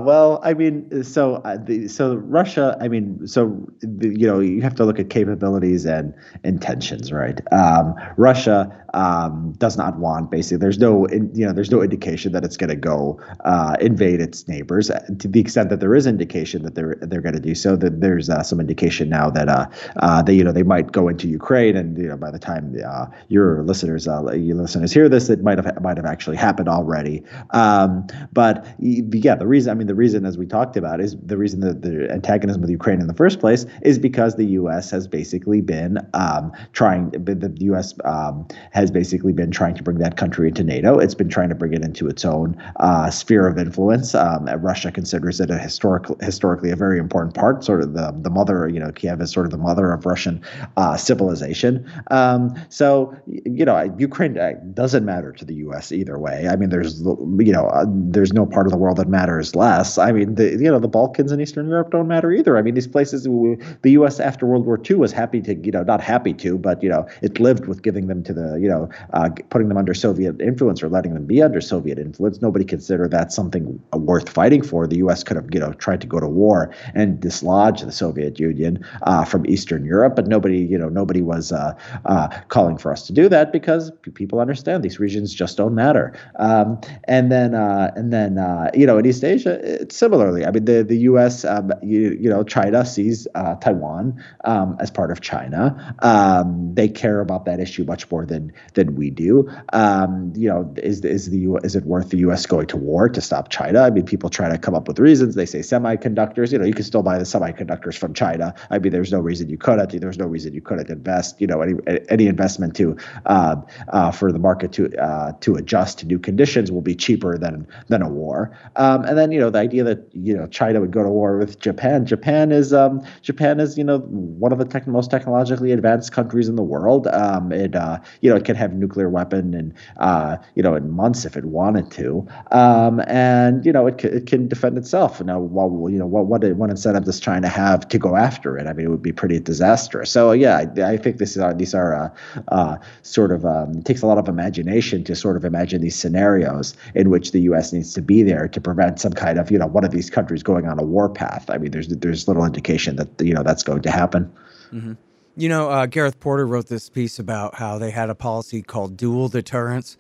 B: well, I mean, so uh, the, so Russia. I mean, so the, you know, you have to look at capabilities and intentions, right? Um, Russia um, does not want basically. There's no, you know, there's no indication that it's going to go uh, invade its neighbors. To the extent that there is indication that they're they're going to do so, that there's uh, some indication now that uh, uh, they you know they might go into Ukraine, and you know by the time uh, your listeners uh, your listeners hear this, it might have might have actually happened already. Um, but yeah, the reason I mean the reason as we talked about is the reason that the antagonism with Ukraine in the first place is because the U.S. has basically been um, trying. The U.S. Um, has basically been trying to bring that country into NATO. It's been trying to bring it into its own uh, sphere of influence. Um, Russia considers it a historical, historically a very important part, sort of the the mother. You know, Kiev is sort of the mother of Russian uh, civilization. Um, so you know, Ukraine uh, doesn't matter to the U.S. either way. I mean, there's you know uh, there's no part of the world that matters less. I mean, the you know the Balkans and Eastern Europe don't matter either. I mean, these places, the U.S. after World War II was happy to you know not happy to, but you know it lived with giving them to the you know uh, putting them under Soviet influence or letting them be under Soviet influence. Nobody considered that something worth fighting for. The U.S. could have you know tried to go to war and dislodge the Soviet Union uh, from Eastern Europe, but nobody you know nobody was uh, uh calling for us to do that because people understand these regions just don't matter. Um, and then uh, and then uh, you know in East Asia, similarly. I mean, the the U.S. Um, you, you know China sees uh, Taiwan um, as part of China. Um, they care about that issue much more than than we do. Um, you know, is is the is it worth the U.S. going to war to stop China? I mean, people try to come up with reasons. They say semiconductors. You know, you can still buy the semiconductors from China. I mean, there's no reason you couldn't. There's no reason you couldn't invest. You know, any any investment to uh, uh, for the market to uh, to adjust to new conditions will be than than a war. Um, and then you know the idea that you know China would go to war with Japan. Japan is um, Japan is you know one of the tech- most technologically advanced countries in the world. Um, it uh, you know it can have nuclear weapon and uh, you know in months if it wanted to. Um, and you know it, c- it can defend itself. Now, while you know what what what incentive does China have to go after it? I mean, it would be pretty disastrous. So yeah, I, I think this is these are uh, uh, sort of um, it takes a lot of imagination to sort of imagine these scenarios in which the U.S. needs to be there to prevent some kind of you know one of these countries going on a war path. I mean, there's there's little indication that you know that's going to happen.
A: Mm-hmm. You know, uh, Gareth Porter wrote this piece about how they had a policy called dual deterrence,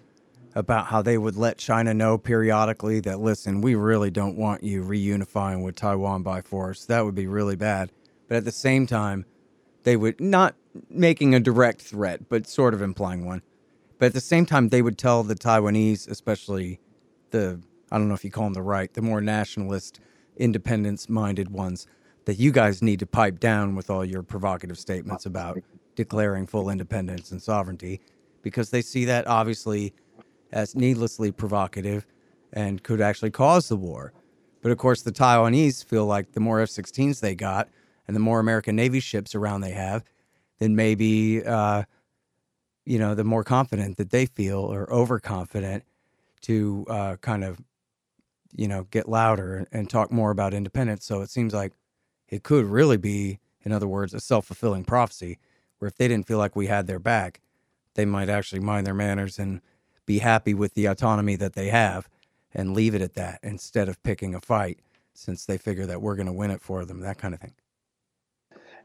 A: about how they would let China know periodically that, listen, we really don't want you reunifying with Taiwan by force. That would be really bad. But at the same time, they would not making a direct threat, but sort of implying one. But at the same time, they would tell the Taiwanese, especially the, I don't know if you call them the right, the more nationalist, independence minded ones, that you guys need to pipe down with all your provocative statements about declaring full independence and sovereignty because they see that obviously as needlessly provocative and could actually cause the war. But of course, the Taiwanese feel like the more F 16s they got and the more American Navy ships around they have, then maybe, uh, you know, the more confident that they feel or overconfident to uh, kind of, you know, get louder and talk more about independence. So it seems like it could really be, in other words, a self fulfilling prophecy, where if they didn't feel like we had their back, they might actually mind their manners and be happy with the autonomy that they have and leave it at that instead of picking a fight since they figure that we're going to win it for them, that kind of thing.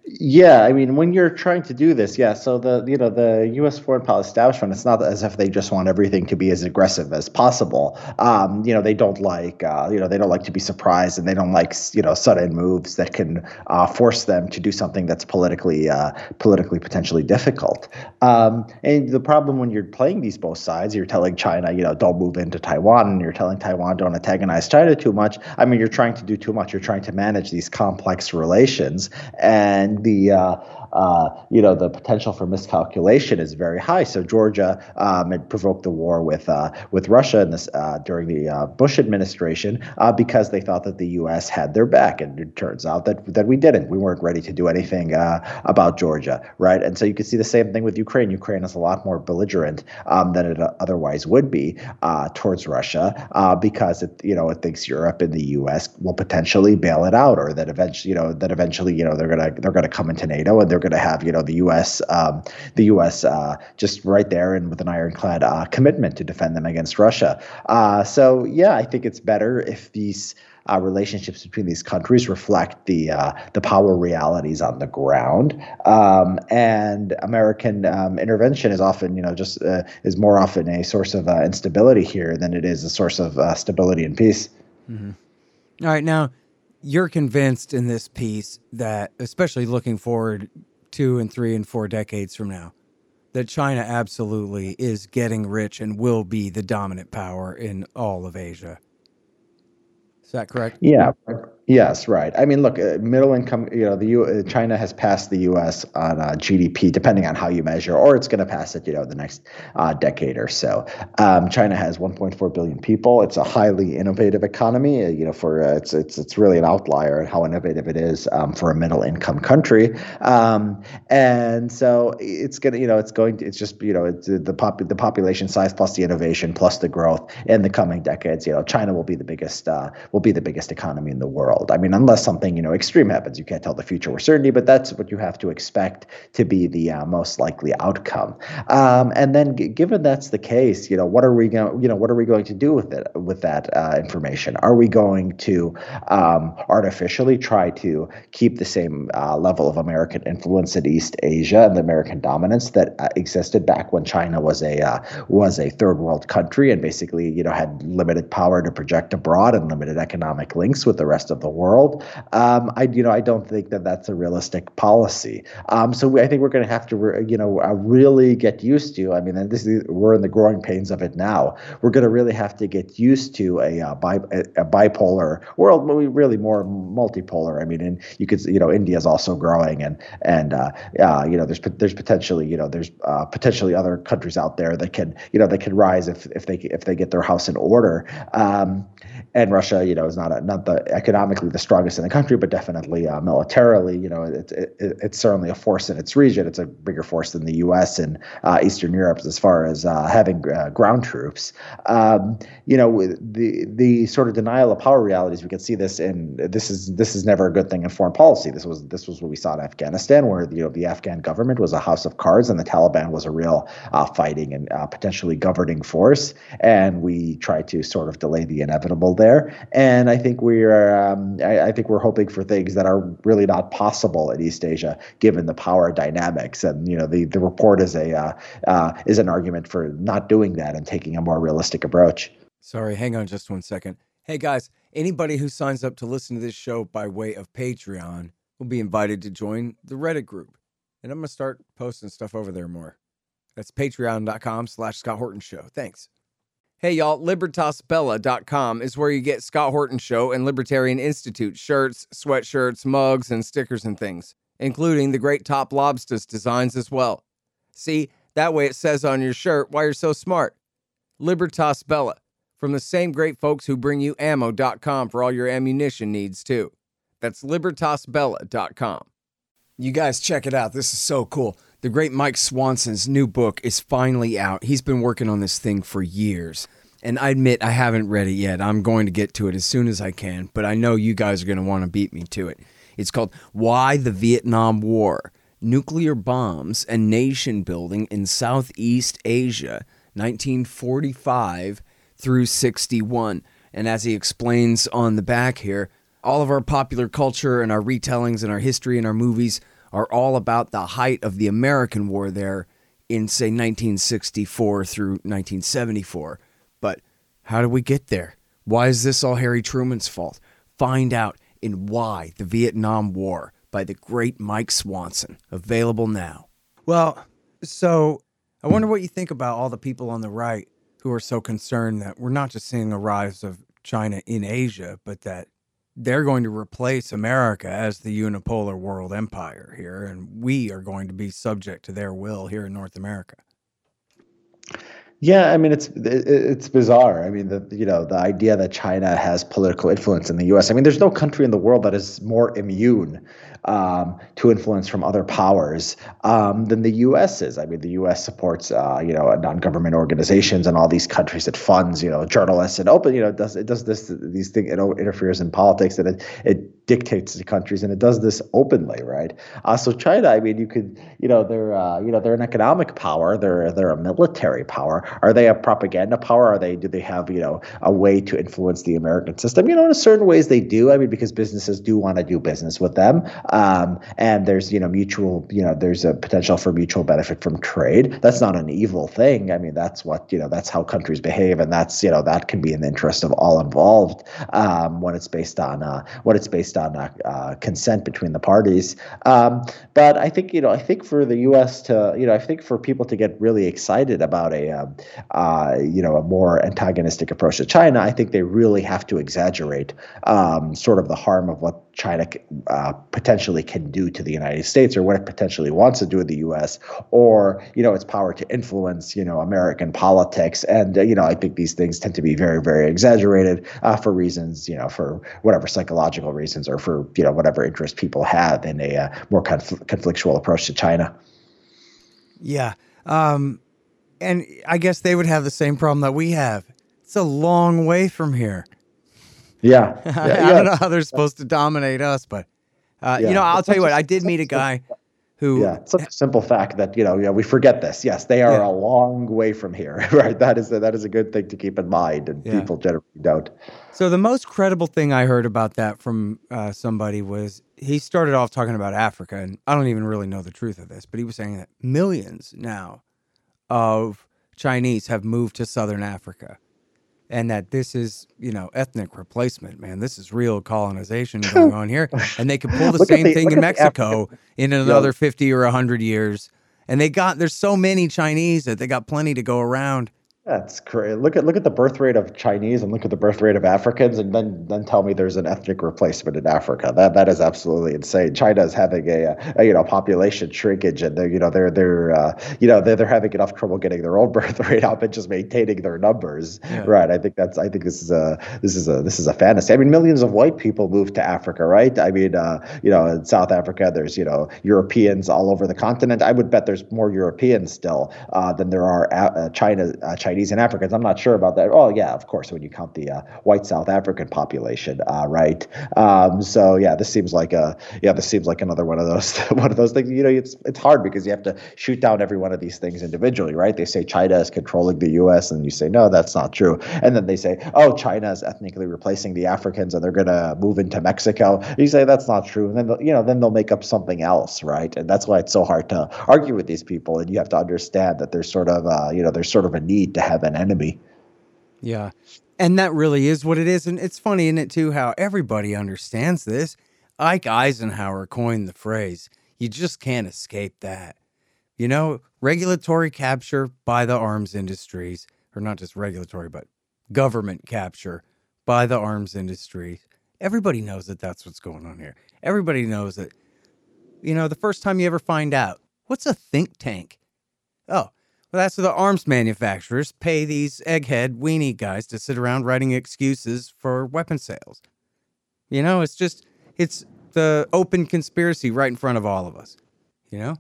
B: Yeah, I mean, when you're trying to do this, yeah. So the you know the U.S. foreign policy establishment, it's not as if they just want everything to be as aggressive as possible. Um, you know, they don't like uh, you know they don't like to be surprised, and they don't like you know sudden moves that can uh, force them to do something that's politically uh, politically potentially difficult. Um, and the problem when you're playing these both sides, you're telling China, you know, don't move into Taiwan, and you're telling Taiwan don't antagonize China too much. I mean, you're trying to do too much. You're trying to manage these complex relations and the uh, uh, you know the potential for miscalculation is very high. So Georgia um, had provoked the war with uh, with Russia in this uh, during the uh, Bush administration uh, because they thought that the U.S. had their back, and it turns out that that we didn't. We weren't ready to do anything uh, about Georgia, right? And so you can see the same thing with Ukraine. Ukraine is a lot more belligerent um, than it otherwise would be towards Russia because it you know it thinks Europe and the U.S. will potentially bail it out, or that eventually you know that eventually you know they're gonna they're gonna come into NATO and they're going to have you know the U.S. Um, the U.S. Uh, just right there and with an ironclad uh, commitment to defend them against Russia. Uh, so yeah, I think it's better if these. Uh, relationships between these countries reflect the uh, the power realities on the ground, um, and American um, intervention is often, you know, just uh, is more often a source of uh, instability here than it is a source of uh, stability and peace.
A: Mm-hmm. All right, now you're convinced in this piece that, especially looking forward two and three and four decades from now, that China absolutely is getting rich and will be the dominant power in all of Asia. Is that correct?
B: Yeah, Yes, right. I mean, look, uh, middle income. You know, the U, uh, China has passed the U.S. on uh, GDP, depending on how you measure, or it's going to pass it. You know, the next uh, decade or so. Um, China has 1.4 billion people. It's a highly innovative economy. Uh, you know, for it's it's it's really an outlier in how innovative it is um, for a middle income country. Um, and so it's gonna, you know, it's going to, it's just, you know, it's the pop the population size plus the innovation plus the growth in the coming decades. You know, China will be the biggest will be the biggest economy in the world world. I mean, unless something you know extreme happens, you can't tell the future with certainty, but that's what you have to expect to be the uh, most likely outcome. Um, and then, g- given that's the case, you know, what are we going? You know, what are we going to do with it with that uh, information? Are we going to um, artificially try to keep the same uh, level of American influence in East Asia and the American dominance that uh, existed back when China was a uh, was a third world country and basically you know had limited power to project abroad and limited economic links with the rest of the the world. Um, I you know I don't think that that's a realistic policy. Um, so we, I think we're going to have to re, you know uh, really get used to. I mean, and this is, we're in the growing pains of it now. We're going to really have to get used to a, uh, bi, a, a bipolar world, we really more multipolar. I mean, and you could you know India is also growing, and and uh, uh, you know there's there's potentially you know there's uh, potentially other countries out there that can you know they can rise if if they if they get their house in order. Um, and Russia, you know, is not a, not the economically the strongest in the country, but definitely uh, militarily, you know, it, it, it's certainly a force in its region. It's a bigger force than the U.S. and uh, Eastern Europe as far as uh, having uh, ground troops. Um, you know, the the sort of denial of power realities. We can see this in this is this is never a good thing in foreign policy. This was this was what we saw in Afghanistan, where you know the Afghan government was a house of cards and the Taliban was a real uh, fighting and uh, potentially governing force, and we tried to sort of delay the inevitable there there. And I think we're um, I, I, think we're hoping for things that are really not possible in East Asia, given the power dynamics. And you know, the the report is a uh, uh, is an argument for not doing that and taking a more realistic approach.
A: Sorry, hang on just one second. Hey guys, anybody who signs up to listen to this show by way of Patreon will be invited to join the Reddit group. And I'm gonna start posting stuff over there more. That's patreon.com slash Scott Horton Show. Thanks. Hey, y'all, LibertasBella.com is where you get Scott Horton Show and Libertarian Institute shirts, sweatshirts, mugs, and stickers and things, including the great Top Lobsters designs as well. See, that way it says on your shirt why you're so smart. Libertas Bella, from the same great folks who bring you ammo.com for all your ammunition needs, too. That's libertasbella.com. You guys, check it out. This is so cool. The great Mike Swanson's new book is finally out. He's been working on this thing for years. And I admit I haven't read it yet. I'm going to get to it as soon as I can, but I know you guys are going to want to beat me to it. It's called Why the Vietnam War Nuclear Bombs and Nation Building in Southeast Asia, 1945 through 61. And as he explains on the back here, all of our popular culture and our retellings and our history and our movies are all about the height of the American war there in, say, 1964 through 1974. But how did we get there? Why is this all Harry Truman's fault? Find out in Why the Vietnam War by the great Mike Swanson. Available now. Well, so I wonder what you think about all the people on the right who are so concerned that we're not just seeing a rise of China in Asia, but that they're going to replace America as the unipolar world empire here, and we are going to be subject to their will here in North America.
B: Yeah, I mean it's it's bizarre. I mean the you know the idea that China has political influence in the U.S. I mean there's no country in the world that is more immune um, to influence from other powers um, than the U.S. is. I mean, the U.S. supports uh, you know non-government organizations and all these countries. It funds you know journalists and open you know it does it does this these things it interferes in politics and it it dictates to countries, and it does this openly, right? Uh, so China, I mean, you could, you know, they're, uh, you know, they're an economic power. They're they're a military power. Are they a propaganda power? Are they do they have you know a way to influence the American system? You know, in certain ways they do. I mean, because businesses do want to do business with them, um, and there's you know mutual, you know, there's a potential for mutual benefit from trade. That's not an evil thing. I mean, that's what you know. That's how countries behave, and that's you know that can be in the interest of all involved um, when it's based on uh, when it's based on uh, uh, consent between the parties. Um, but I think you know I think for the U.S. to you know I think for people to get really excited about a um, uh, you know a more antagonistic approach to China, I think they really have to exaggerate um, sort of the harm of what China uh, potentially can do to the United States or what it potentially wants to do with the U.S. or you know its power to influence you know American politics. And uh, you know I think these things tend to be very very exaggerated uh, for reasons you know for whatever psychological reasons or for you know whatever interest people have in a uh, more conf- conflictual approach to China.
A: Yeah. Um, and I guess they would have the same problem that we have. It's a long way from here.
B: Yeah.
A: yeah I, don't know how they're supposed to dominate us, but uh, yeah. you know, I'll tell you what. I did meet a guy who.
B: Yeah, it's such a simple fact that you know, yeah, we forget this. Yes, they are yeah. a long way from here, right? That is a, that is a good thing to keep in mind, and yeah. people generally don't.
A: So the most credible thing I heard about that from uh, somebody was he started off talking about Africa, and I don't even really know the truth of this, but he was saying that millions now of Chinese have moved to southern Africa and that this is, you know, ethnic replacement, man. This is real colonization going on here. And they could pull the same the, thing in Mexico in another 50 or 100 years. And they got, there's so many Chinese that they got plenty to go around.
B: That's great. Look at look at the birth rate of Chinese and look at the birth rate of Africans, and then then tell me there's an ethnic replacement in Africa. That that is absolutely insane. China is having a, a you know population shrinkage, and they're you know they're they're uh, you know they're, they're having enough trouble getting their own birth rate up and just maintaining their numbers. Yeah. Right. I think that's I think this is a this is a this is a fantasy. I mean, millions of white people moved to Africa, right? I mean, uh, you know, in South Africa, there's you know Europeans all over the continent. I would bet there's more Europeans still uh, than there are uh, China uh, Chinese And Africans. I'm not sure about that. Oh, yeah, of course, when you count the uh, white South African population, uh, right? Um, so yeah, this seems like a yeah, this seems like another one of those one of those things. You know, it's it's hard because you have to shoot down every one of these things individually, right? They say China is controlling the U.S. and you say no, that's not true. And then they say, oh, China is ethnically replacing the Africans and they're going to move into Mexico. You say that's not true, and then you know then they'll make up something else, right? And that's why it's so hard to argue with these people. And you have to understand that there's sort of uh, you know there's sort of a need to have an enemy.
A: Yeah. And that really is what it is. And it's funny, isn't it, too, how everybody understands this. Ike Eisenhower coined the phrase, you just can't escape that. You know, regulatory capture by the arms industries, or not just regulatory, but government capture by the arms industries. Everybody knows that that's what's going on here. Everybody knows that, you know, the first time you ever find out, what's a think tank? Oh, well, that's the arms manufacturers pay these egghead weenie guys to sit around writing excuses for weapon sales. You know, it's just, it's the open conspiracy right in front of all of us, you know?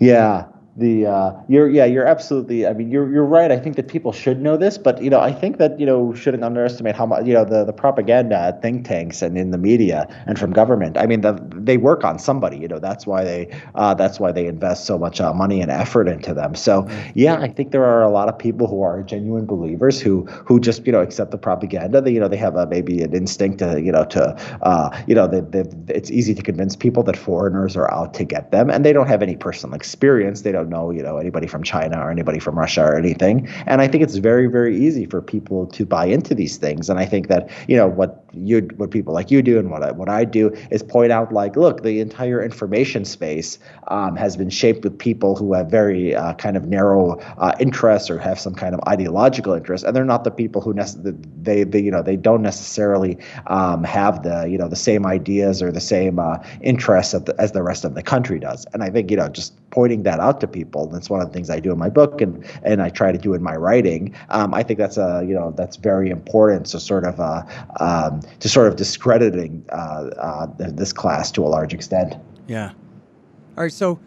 B: Yeah the uh, you're yeah you're absolutely I mean you're you're right. I think that people should know this but you know I think that you know shouldn't underestimate how much you know the the propaganda at think tanks and in the media and from government. I mean the, they work on somebody you know that's why they uh, that's why they invest so much uh, money and effort into them. So mm-hmm. yeah I think there are a lot of people who are genuine believers who who just you know accept the propaganda. They you know they have a maybe an instinct to you know to uh, you know they, they, it's easy to convince people that foreigners are out to get them and they don't have any personal experience. They don't know, you know, anybody from China or anybody from Russia or anything. And I think it's very, very easy for people to buy into these things. And I think that, you know, what you what people like you do and what I, what I do is point out like, look, the entire information space um, has been shaped with people who have very uh, kind of narrow uh, interests or have some kind of ideological interest, and they're not the people who nece- they, they you know they don't necessarily um, have the you know the same ideas or the same uh, interests the, as the rest of the country does. And I think you know just pointing that out to people that's one of the things I do in my book and and I try to do in my writing. Um, I think that's a you know that's very important to sort of uh, um, to sort of discrediting uh, uh, this class to a large extent.
A: Yeah. All right. So,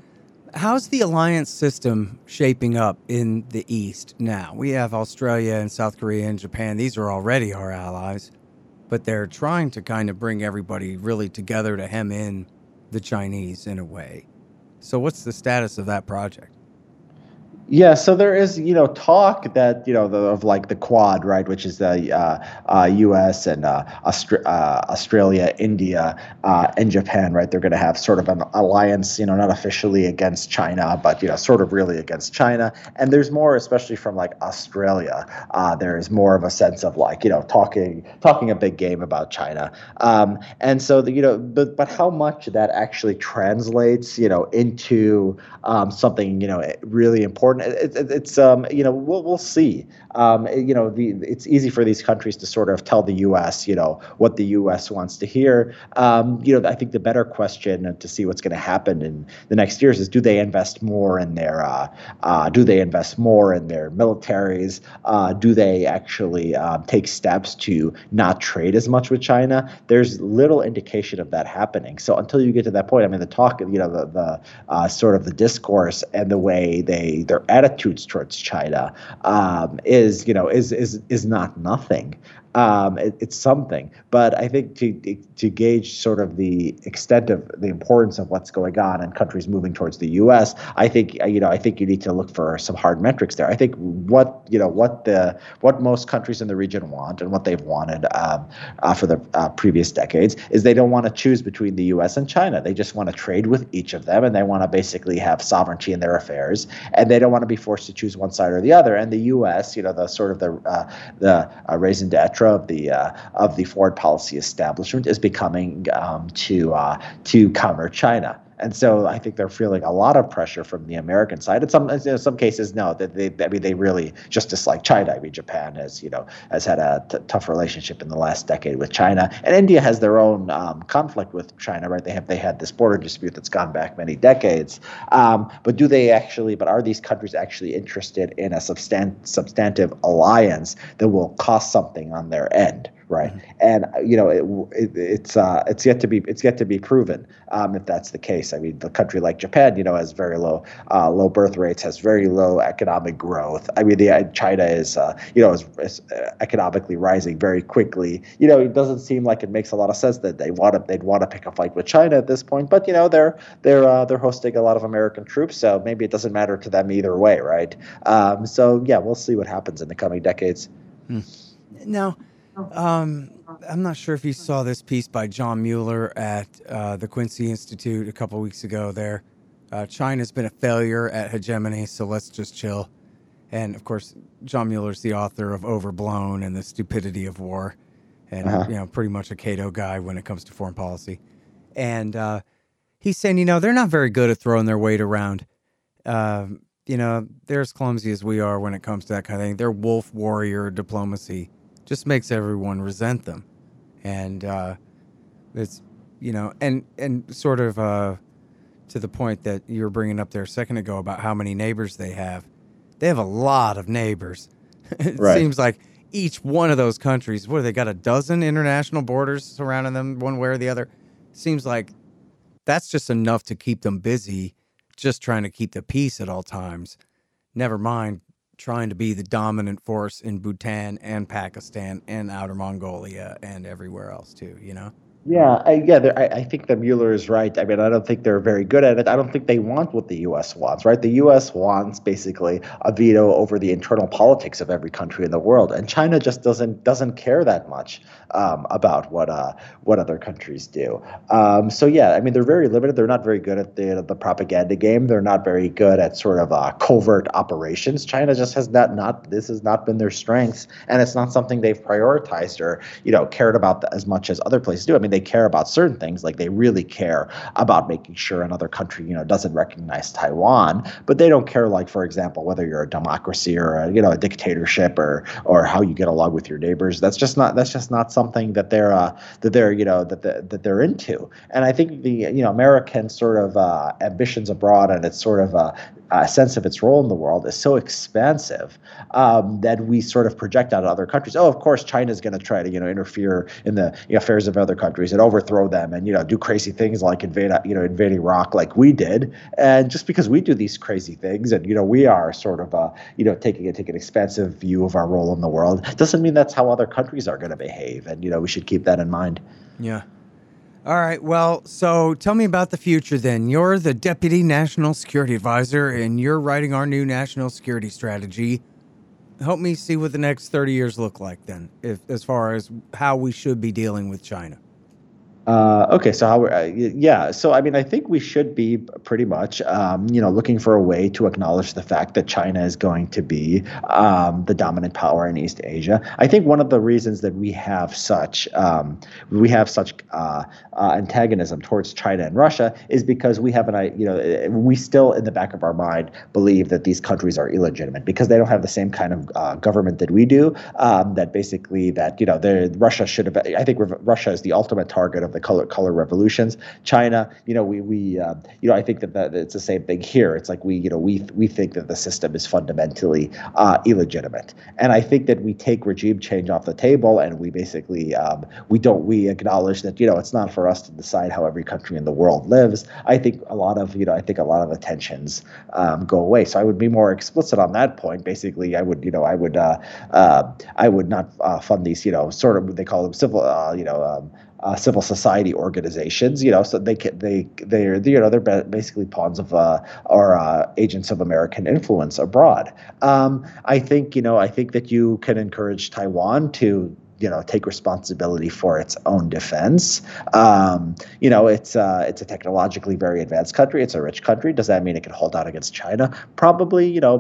A: how's the alliance system shaping up in the East now? We have Australia and South Korea and Japan. These are already our allies. but they're trying to kind of bring everybody really together to hem in the Chinese in a way. So, what's the status of that project?
B: Yeah, so there is, you know, talk that you know the, of like the Quad, right, which is the uh, uh, U.S. and uh, Austra- uh, Australia, India, uh, and Japan, right? They're going to have sort of an alliance, you know, not officially against China, but you know, sort of really against China. And there's more, especially from like Australia. Uh, there is more of a sense of like, you know, talking talking a big game about China. Um, and so, the, you know, but but how much that actually translates, you know, into um, something, you know, really important it, it, it's um, you know we'll we'll see. Um, you know the it's easy for these countries to sort of tell the U.S. you know what the U.S. wants to hear. Um, you know I think the better question to see what's going to happen in the next years is do they invest more in their uh, uh, do they invest more in their militaries? Uh, do they actually um, take steps to not trade as much with China? There's little indication of that happening. So until you get to that point, I mean the talk, you know the the uh, sort of the discourse and the way they their attitudes towards China um, is, you know, is is is not nothing um, it, it's something. But I think to to gauge sort of the extent of the importance of what's going on and countries moving towards the U.S., I think you know I think you need to look for some hard metrics there. I think what you know what the what most countries in the region want and what they've wanted um, uh, for the uh, previous decades is they don't want to choose between the U.S. and China. They just want to trade with each of them, and they want to basically have sovereignty in their affairs, and they don't want to be forced to choose one side or the other. And the U.S. you know the sort of the uh, the uh, raison d'etre of the uh, of the foreign policy establishment is becoming um, to uh, to counter China. And so I think they're feeling a lot of pressure from the American side. In some in some cases, no, that they I mean they really just dislike China. I mean Japan has you know has had a t- tough relationship in the last decade with China, and India has their own um, conflict with China. Right? They have they had this border dispute that's gone back many decades. Um, but do they actually? But are these countries actually interested in a substan- substantive alliance that will cost something on their end? Right? Mm-hmm. And you know, it, it, it's uh, it's yet to be it's yet to be proven um, if that's the case. I mean, the country like Japan, you know, has very low uh, low birth rates, has very low economic growth. I mean, the uh, China is uh, you know is, is, uh, economically rising very quickly. You know, it doesn't seem like it makes a lot of sense that they want to they'd want to pick a fight with China at this point. But you know, they're they're uh, they're hosting a lot of American troops, so maybe it doesn't matter to them either way, right? Um, so yeah, we'll see what happens in the coming decades.
A: Hmm. Now um, I'm not sure if you saw this piece by John Mueller at uh, the Quincy Institute a couple weeks ago. There, uh, China's been a failure at hegemony, so let's just chill. And of course, John Mueller's the author of Overblown and the Stupidity of War, and uh-huh. you know, pretty much a Cato guy when it comes to foreign policy. And uh, he's saying, you know, they're not very good at throwing their weight around. Um, you know, they're as clumsy as we are when it comes to that kind of thing. They're wolf warrior diplomacy just makes everyone resent them, and uh, it's you know, and and sort of uh, to the point that you were bringing up there a second ago about how many neighbors they have. They have a lot of neighbors. it right. seems like each one of those countries, what they got a dozen international borders surrounding them, one way or the other. Seems like that's just enough to keep them busy, just trying to keep the peace at all times. Never mind trying to be the dominant force in Bhutan and Pakistan and Outer Mongolia and everywhere else too, you know?
B: Yeah, I, yeah, I, I think that Mueller is right. I mean, I don't think they're very good at it. I don't think they want what the U.S. wants, right? The U.S. wants basically a veto over the internal politics of every country in the world, and China just doesn't doesn't care that much um, about what uh, what other countries do. Um, so yeah, I mean, they're very limited. They're not very good at the the propaganda game. They're not very good at sort of uh, covert operations. China just has not not this has not been their strengths, and it's not something they've prioritized or you know cared about as much as other places do. I mean they care about certain things, like they really care about making sure another country, you know, doesn't recognize Taiwan, but they don't care, like for example, whether you're a democracy or a, you know a dictatorship or or how you get along with your neighbors. That's just not that's just not something that they're uh, that they're you know that the, that they're into. And I think the you know American sort of uh, ambitions abroad and it's sort of uh, uh, sense of its role in the world is so expansive um, that we sort of project out other countries. Oh, of course, China is going to try to you know interfere in the you know, affairs of other countries and overthrow them and you know do crazy things like invade you know invade Iraq like we did. And just because we do these crazy things and you know we are sort of uh, you know taking a take an expansive view of our role in the world doesn't mean that's how other countries are going to behave. And you know we should keep that in mind.
A: Yeah. All right. Well, so tell me about the future then. You're the Deputy National Security Advisor and you're writing our new national security strategy. Help me see what the next 30 years look like then, if, as far as how we should be dealing with China.
B: Uh, okay, so how? Uh, yeah, so I mean, I think we should be pretty much, um, you know, looking for a way to acknowledge the fact that China is going to be um, the dominant power in East Asia. I think one of the reasons that we have such um, we have such uh, uh antagonism towards China and Russia is because we have an, you know, we still in the back of our mind believe that these countries are illegitimate because they don't have the same kind of uh, government that we do. Um, that basically that you know, Russia should have. I think Russia is the ultimate target of the color color revolutions. China, you know, we we uh, you know I think that, that it's the same thing here. It's like we you know we we think that the system is fundamentally uh, illegitimate, and I think that we take regime change off the table and we basically um, we don't we acknowledge that you know it's not for us to decide how every country in the world lives. I think a lot of you know I think a lot of the tensions um, go away. So I would be more explicit on that point. Basically, I would you know I would uh, uh, I would not uh, fund these you know sort of they call them civil uh, you know um, uh, civil society organizations. You know, so they can, they they're you know they're basically pawns of uh, or uh, agents of American influence abroad. Um, I think you know I think that you can encourage Taiwan to you know take responsibility for its own defense. Um, you know, it's uh, it's a technologically very advanced country. It's a rich country. Does that mean it can hold out against China? Probably. You know,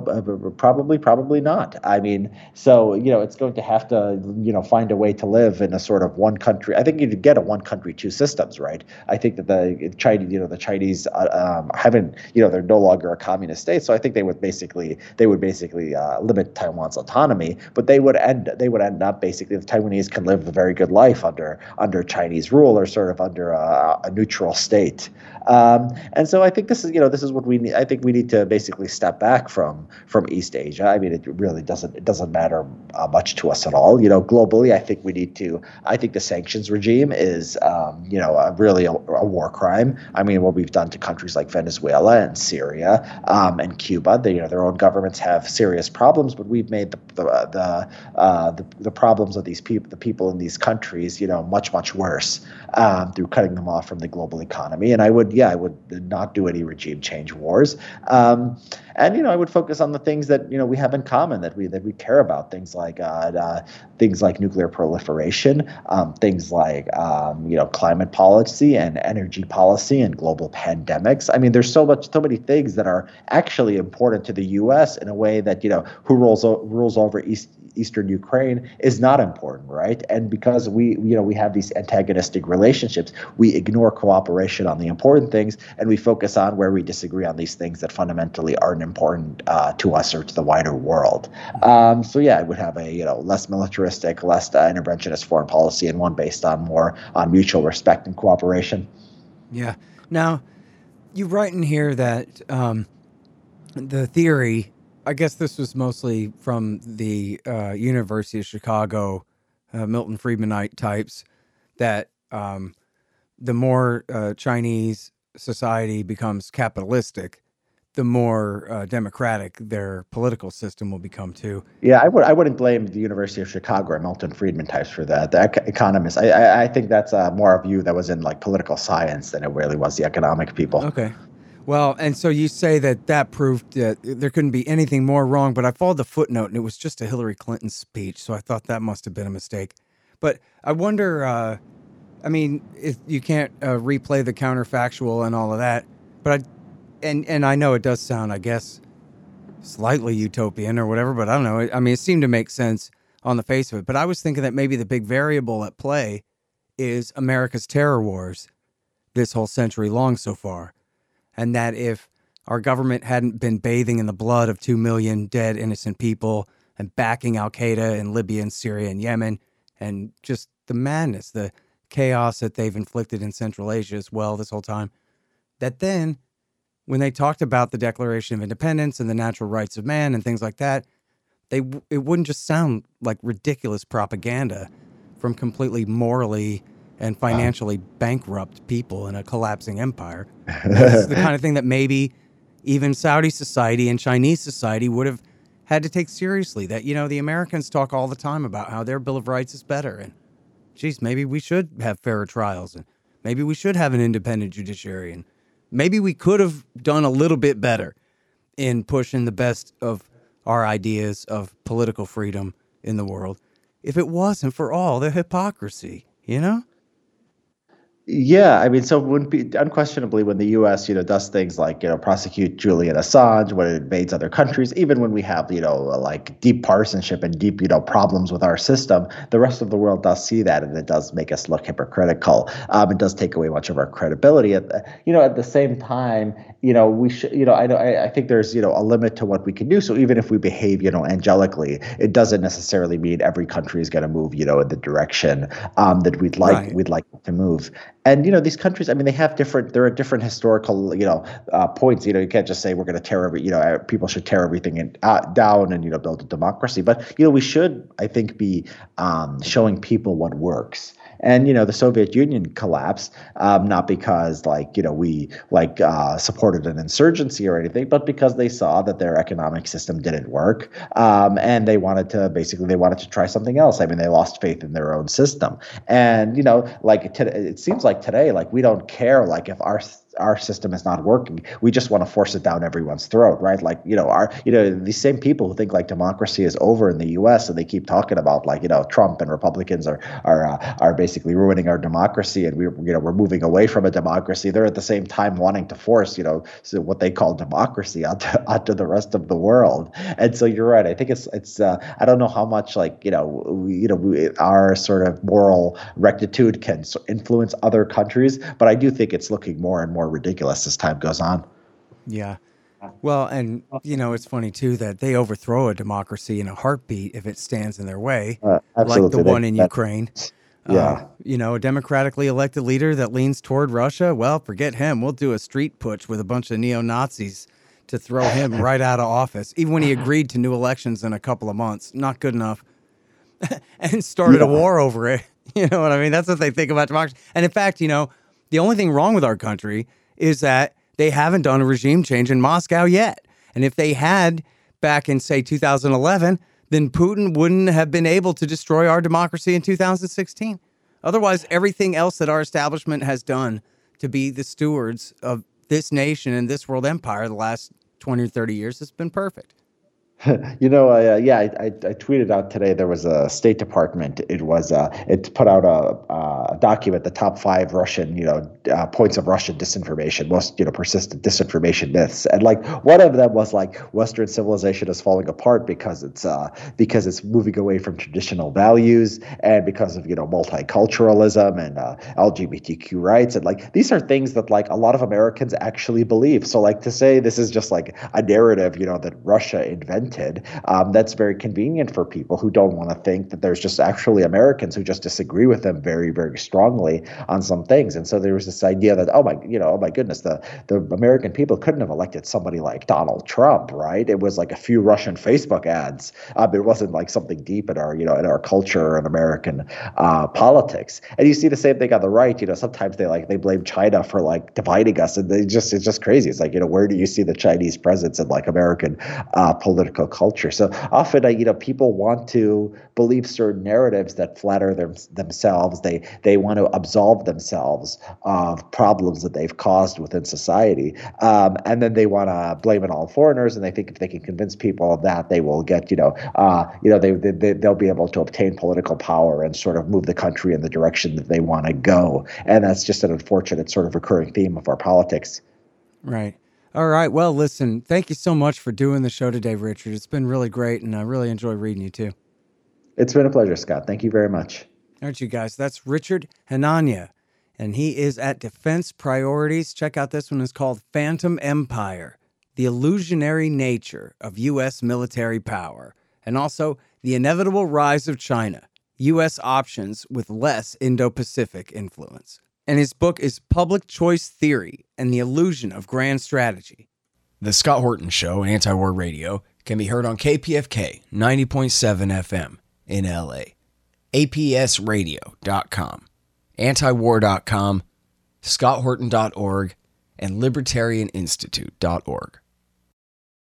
B: probably, probably not. I mean, so you know, it's going to have to you know find a way to live in a sort of one country. I think you'd get a one country two systems, right? I think that the Chinese, you know, the Chinese uh, um, haven't, you know, they're no longer a communist state. So I think they would basically they would basically uh, limit Taiwan's autonomy, but they would end they would end up basically the Taiwan Can live a very good life under under Chinese rule or sort of under a, a neutral state. Um, and so I think this is you know this is what we need. I think we need to basically step back from from East Asia. I mean, it really doesn't it doesn't matter uh, much to us at all. You know, globally, I think we need to. I think the sanctions regime is um, you know a, really a, a, war crime. I mean, what we've done to countries like Venezuela and Syria um, and Cuba. They, you know, their own governments have serious problems, but we've made the the the, uh, the, the problems of these people the people in these countries, you know, much much worse um, through cutting them off from the global economy. And I would, yeah, I would not do any regime change wars. Um, and you know, I would focus on the things that you know we have in common that we that we care about. Things like uh, uh, things like nuclear proliferation, um, things like um, you know climate policy and energy policy and global pandemics. I mean, there's so much, so many things that are actually important to the U.S. in a way that you know who rules rules over East eastern Ukraine is not important, right? And because we, you know, we have these antagonistic relationships, we ignore cooperation on the important things and we focus on where we disagree on these things that fundamentally important uh, to us or to the wider world. Um, so yeah, I would have a you know less militaristic, less uh, interventionist foreign policy, and one based on more on mutual respect and cooperation.
A: Yeah. Now, you write in here that um, the theory I guess this was mostly from the uh, University of Chicago, uh, Milton Friedmanite types, that um, the more uh, Chinese society becomes capitalistic, the more uh, democratic their political system will become too.
B: Yeah, I would I wouldn't blame the University of Chicago or Milton Friedman types for that. The economists, I I, I think that's uh, more a view that was in like political science than it really was the economic people.
A: Okay, well, and so you say that that proved that there couldn't be anything more wrong, but I followed the footnote and it was just a Hillary Clinton speech, so I thought that must have been a mistake. But I wonder, uh, I mean, if you can't uh, replay the counterfactual and all of that, but I, and and I know it does sound, I guess, slightly utopian or whatever, but I don't know. I mean, it seemed to make sense on the face of it. But I was thinking that maybe the big variable at play is America's terror wars this whole century long so far and that if our government hadn't been bathing in the blood of 2 million dead innocent people and backing Al Qaeda in Libya and Syria and Yemen, and just the madness, the chaos that they've inflicted in Central Asia as well this whole time, that then when they talked about the Declaration of Independence and the natural rights of man and things like that, they it wouldn't just sound like ridiculous propaganda from completely morally and financially bankrupt people in a collapsing empire. This is the kind of thing that maybe even Saudi society and Chinese society would have had to take seriously. That, you know, the Americans talk all the time about how their Bill of Rights is better. And, geez, maybe we should have fairer trials and maybe we should have an independent judiciary. And maybe we could have done a little bit better in pushing the best of our ideas of political freedom in the world if it wasn't for all the hypocrisy, you know?
B: Yeah, I mean, so when unquestionably when the U.S. you know does things like you know prosecute Julian Assange, when it invades other countries, even when we have you know like deep partisanship and deep you know problems with our system, the rest of the world does see that, and it does make us look hypocritical. Um, it does take away much of our credibility. At the, you know, at the same time, you know, we should you know I I, I think there's you know a limit to what we can do. So even if we behave you know angelically, it doesn't necessarily mean every country is going to move you know in the direction um, that we'd like right. we'd like to move and you know these countries i mean they have different there are different historical you know uh, points you know you can't just say we're going to tear every you know uh, people should tear everything in, uh, down and you know build a democracy. But you know we should i think be um, showing people what works and you know, the Soviet Union collapsed um, not because like you know we like uh, supported an insurgency or anything, but because they saw that their economic system didn't work, um, and they wanted to basically they wanted to try something else. I mean, they lost faith in their own system, and you know, like t- it seems like today, like we don't care like if our our system is not working. We just want to force it down everyone's throat, right? Like, you know, our, you know, these same people who think like democracy is over in the U.S. and they keep talking about like, you know, Trump and Republicans are are uh, are basically ruining our democracy and we're you know we're moving away from a democracy. They're at the same time wanting to force you know so what they call democracy onto onto the rest of the world. And so you're right. I think it's it's uh, I don't know how much like you know we, you know we, our sort of moral rectitude can influence other countries, but I do think it's looking more and more more ridiculous as time goes on.
A: Yeah. Well, and you know, it's funny too that they overthrow a democracy in a heartbeat if it stands in their way, uh, like the one in that, Ukraine.
B: Yeah. Uh,
A: you know, a democratically elected leader that leans toward Russia, well, forget him. We'll do a street putsch with a bunch of neo Nazis to throw him right out of office, even when he agreed to new elections in a couple of months. Not good enough. and started yeah. a war over it. You know what I mean? That's what they think about democracy. And in fact, you know, the only thing wrong with our country is that they haven't done a regime change in Moscow yet. And if they had back in, say, 2011, then Putin wouldn't have been able to destroy our democracy in 2016. Otherwise, everything else that our establishment has done to be the stewards of this nation and this world empire the last 20 or 30 years has been perfect.
B: you know, uh, yeah, I, I, I, tweeted out today. There was a State Department. It was uh, it put out a, a document, the top five Russian, you know, uh, points of Russian disinformation, most you know persistent disinformation myths, and like one of them was like Western civilization is falling apart because it's uh, because it's moving away from traditional values and because of you know multiculturalism and uh, LGBTQ rights, and like these are things that like a lot of Americans actually believe. So like to say this is just like a narrative, you know, that Russia invented um, that's very convenient for people who don't want to think that there's just actually Americans who just disagree with them very, very strongly on some things. And so there was this idea that, oh my, you know, oh my goodness, the, the American people couldn't have elected somebody like Donald Trump, right? It was like a few Russian Facebook ads. Um, it wasn't like something deep in our, you know, in our culture and American uh, politics. And you see the same thing on the right. You know, sometimes they like they blame China for like dividing us, and they just it's just crazy. It's like you know, where do you see the Chinese presence in like American uh, political culture. So often, you know, people want to believe certain narratives that flatter them, themselves. They they want to absolve themselves of problems that they've caused within society, um, and then they want to blame it all on foreigners. And they think if they can convince people of that, they will get, you know, uh, you know, they, they they'll be able to obtain political power and sort of move the country in the direction that they want to go. And that's just an unfortunate sort of recurring theme of our politics.
A: Right. All right. Well, listen, thank you so much for doing the show today, Richard. It's been really great, and I really enjoy reading you too.
B: It's been a pleasure, Scott. Thank you very much.
A: Right, you guys. That's Richard Hanania, and he is at Defense Priorities. Check out this one. It's called Phantom Empire The Illusionary Nature of U.S. Military Power, and also The Inevitable Rise of China U.S. Options with Less Indo Pacific Influence and his book is Public Choice Theory and the Illusion of Grand Strategy. The Scott Horton Show, Anti War Radio, can be heard on KPFK 90.7 FM in LA, APSradio.com, antiwar.com, scotthorton.org, and libertarianinstitute.org.